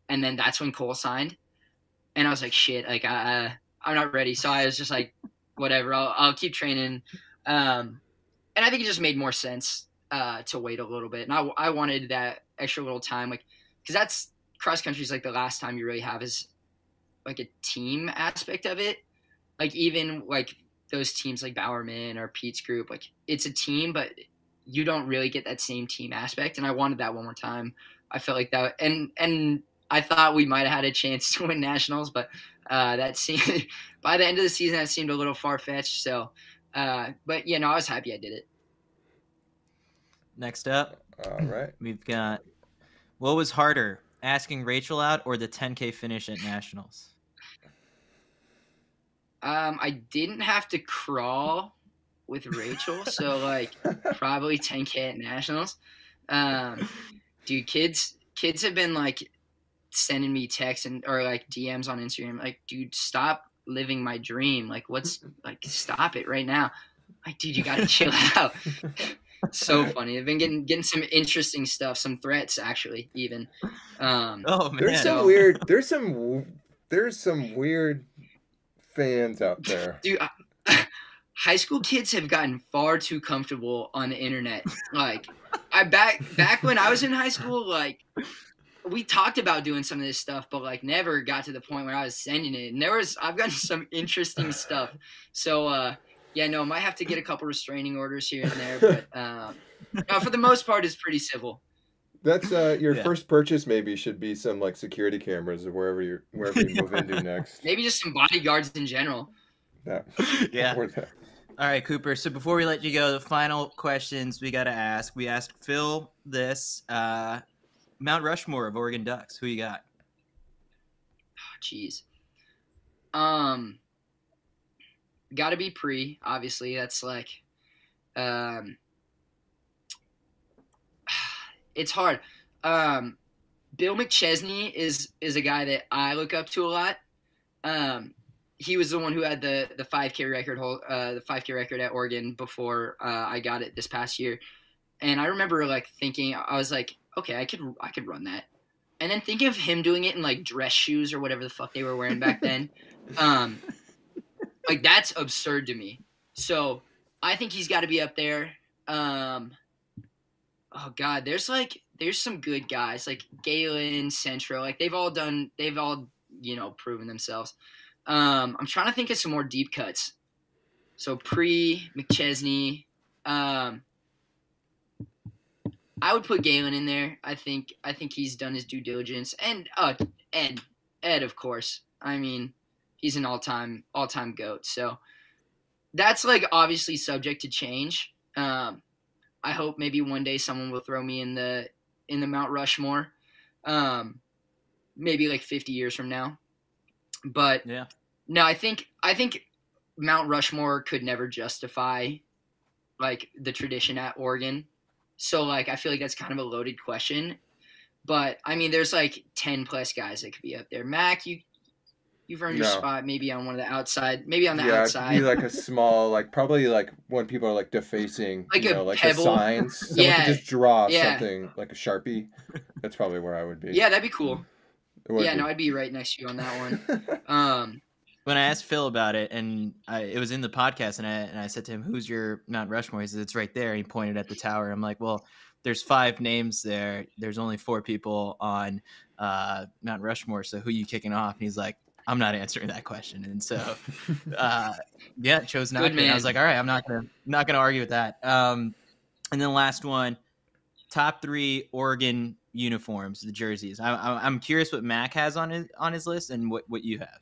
And then that's when Cole signed, and I was like, shit, like uh, I'm not ready. So I was just like, whatever, I'll I'll keep training. Um, and I think it just made more sense uh, to wait a little bit, and I I wanted that extra little time, like because that's cross country is like the last time you really have is like a team aspect of it. Like even like those teams like Bowerman or Pete's group, like it's a team, but you don't really get that same team aspect. And I wanted that one more time. I felt like that, and and I thought we might have had a chance to win nationals, but uh, that seemed by the end of the season that seemed a little far fetched. So, uh, but yeah, no, I was happy I did it. Next up, All right. we've got what was harder, asking Rachel out or the 10K finish at nationals? Um, I didn't have to crawl with Rachel, so like probably 10k at nationals. Um, dude, kids kids have been like sending me texts and or like DMs on Instagram, like, dude, stop living my dream. Like, what's like, stop it right now. Like, dude, you gotta chill out. so funny. I've been getting getting some interesting stuff, some threats actually, even. Um, Oh man, There's some weird. There's some. There's some weird fans out there. dude I, high school kids have gotten far too comfortable on the internet like i back back when i was in high school like we talked about doing some of this stuff but like never got to the point where i was sending it and there was i've gotten some interesting stuff so uh Yeah, no, might have to get a couple restraining orders here and there, but um, no, for the most part, it's pretty civil. That's uh, your Yeah. first purchase. Maybe should be some like security cameras or wherever you wherever you move into next. Maybe just some bodyguards in general. That, Yeah. or that. All right, Cooper. So before we let you go, the final questions we got to ask. We asked Phil this uh, Mount Rushmore of Oregon Ducks. Who you got? Oh, Jeez. Um, got to be pre. Obviously, that's like, um, it's hard. Um, Bill McChesney is is a guy that I look up to a lot. Um, he was the one who had the the 5K record hold, uh, the 5K record at Oregon before uh, I got it this past year. And I remember like thinking, I was like, okay, I could I could run that. And then think of him doing it in like dress shoes or whatever the fuck they were wearing back then. um, like that's absurd to me. So I think he's got to be up there. Um, oh god, there's like there's some good guys like Galen, Centro. Like they've all done, they've all you know proven themselves. Um, I'm trying to think of some more deep cuts. So pre McChesney. Um, I would put Galen in there. I think I think he's done his due diligence, and uh, Ed, Ed, of course. I mean, he's an all-time all-time goat. So that's like obviously subject to change. Um, I hope maybe one day someone will throw me in the in the Mount Rushmore, um, maybe like 50 years from now. But Yeah. no, I think I think Mount Rushmore could never justify like the tradition at Oregon. So like I feel like that's kind of a loaded question. But I mean there's like 10 plus guys that could be up there. Mac, you you've earned your No. spot maybe on one of the outside, maybe on the yeah, it'd outside. be like a small, like probably like when people are like defacing, Like you a know, like pebble. the signs. Someone Yeah. could just draw Yeah. something like a sharpie. That's probably where I would be. yeah, that'd be cool. Would Yeah, be. no, I'd be right next to you on that one. Um When I asked Phil about it, and I, it was in the podcast, and I and I said to him, "Who's your Mount Rushmore?" He said, "It's right there." He pointed at the tower. I'm like, "Well, there's five names there. There's only four people on uh, Mount Rushmore. So who you kicking off?" And he's like, "I'm not answering that question." And so, uh, yeah, chose not Good to. And I was like, "All right, I'm not gonna not gonna argue with that." Um, and then last one, top three Oregon uniforms, the jerseys. I, I, I'm curious what Mac has on his on his list and what what you have.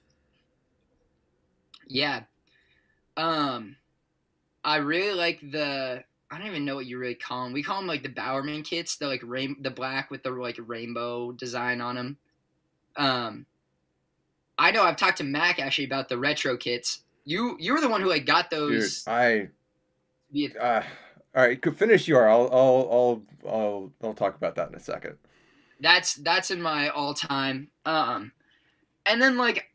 Yeah. Um, I really like the. I don't even know what you really call them. We call them like the Bowerman kits. The like rain, the black with the like rainbow design on them. Um, I know I've talked to Mac actually about the retro kits. You you were the one who like got Dude, those. I. via- Uh, all right, could finish your. I'll, I'll, I'll, I'll, I'll talk about that in a second. that's that's in my all time. Um, and then like,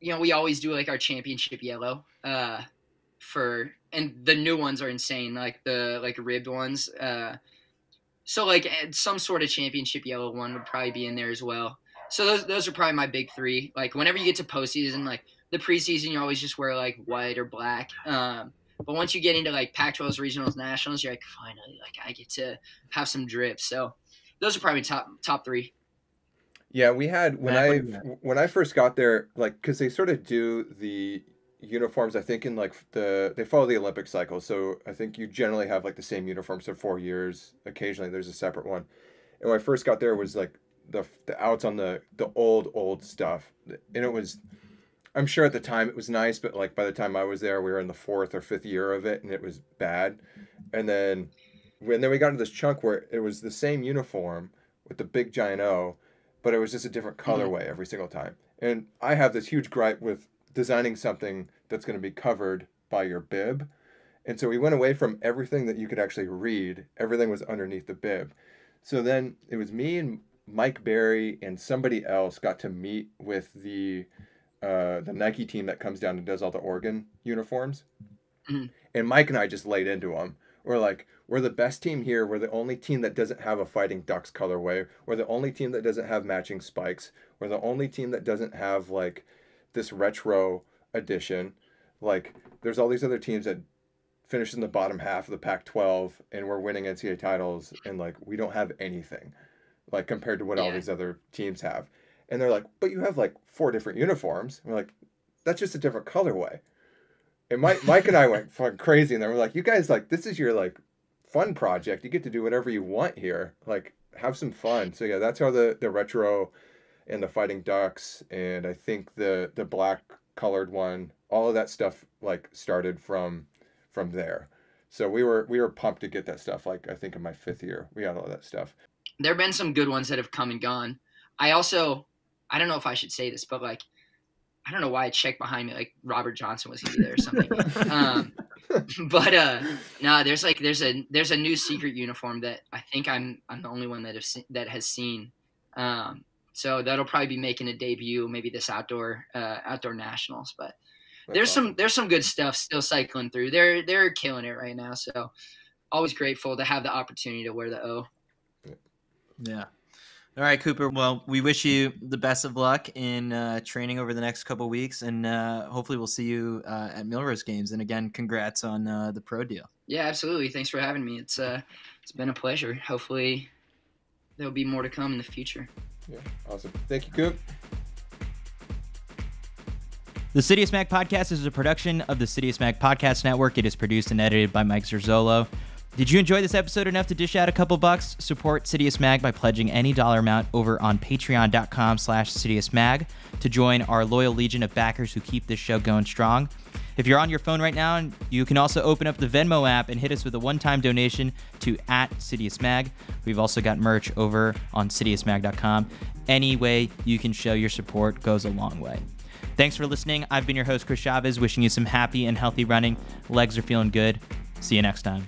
you know, we always do like our championship yellow. Uh, for and the new ones are insane, like the like ribbed ones. Uh, so like eh, some sort of championship yellow one would probably be in there as well. So those those are probably my big three. Like whenever you get to postseason, like the preseason, you always just wear like white or black. Um, but once you get into like Pac-12s, regionals, nationals, you're like finally like I get to have some drip. So those are probably top top three. Yeah, we had when I do you got? when I first got there, like because they sort of do the uniforms. I think in like the they follow the Olympic cycle, so I think you generally have like the same uniforms for four years. Occasionally, there's a separate one. And when I first got there, it was like the the outs on the the old old stuff, and it was. I'm sure at the time it was nice, but like by the time I was there, we were in the fourth or fifth year of it, and it was bad. And then, when then we got into this chunk where it was the same uniform with the big giant O, but it was just a different mm-hmm. colorway every single time. And I have this huge gripe with designing something that's going to be covered by your bib. And so we went away from everything that you could actually read. Everything was underneath the bib. So then it was me and Mike Berry and somebody else got to meet with the uh, the Nike team that comes down and does all the Oregon uniforms. Mhm. And Mike and I just laid into them. We're like, we're the best team here. We're the only team that doesn't have a Fighting Ducks colorway. We're the only team that doesn't have matching spikes. We're the only team that doesn't have like this retro edition. Like, there's all these other teams that finish in the bottom half of the Pac 12 and we're winning NCAA titles, and like, we don't have anything like compared to what all these other teams have. And they're like, but you have like four different uniforms. And we're like, that's just a different colorway. And Mike, Mike and I went fucking crazy, and they we're like, "You guys, like, this is your like fun project. You get to do whatever you want here. Like, have some fun." So yeah, that's how the the retro and the fighting ducks, and I think the the black colored one, all of that stuff like started from from there. So we were we were pumped to get that stuff. Like I think in my fifth year, we had all that stuff. There have been some good ones that have come and gone. I also, I don't know if I should say this, but like, I don't know why I checked behind me like Robert Johnson was gonna be there or something. um, but uh, no, there's like there's a there's a new secret uniform that I think I'm I'm the only one that have se- that has seen. Um, so that'll probably be making a debut maybe this outdoor uh, outdoor nationals. But That's there's awesome. some there's some good stuff still cycling through. They're they're killing it right now. So always grateful to have the opportunity to wear the O. Yeah. All right, Cooper. Well, we wish you the best of luck in uh, training over the next couple weeks, and uh, hopefully we'll see you uh, at Millrose Games. And again, congrats on uh, the pro deal. Yeah, absolutely. Thanks for having me. It's uh it's been a pleasure. Hopefully there'll be more to come in the future. Yeah, awesome. Thank you, Coop. The Citius Mag podcast is a production of the Citius Mag podcast network. It is produced and edited by Mike Zerzolo. Did you enjoy this episode enough to dish out a couple bucks? Support Citius Mag by pledging any dollar amount over on patreon.com slash Citius Mag to join our loyal legion of backers who keep this show going strong. If you're on your phone right now, you can also open up the Venmo app and hit us with a one-time donation to at Citius Mag. We've also got merch over on citiusmag.com. Any way you can show your support goes a long way. Thanks for listening. I've been your host, Chris Chavez, wishing you some happy and healthy running. Legs are feeling good. See you next time.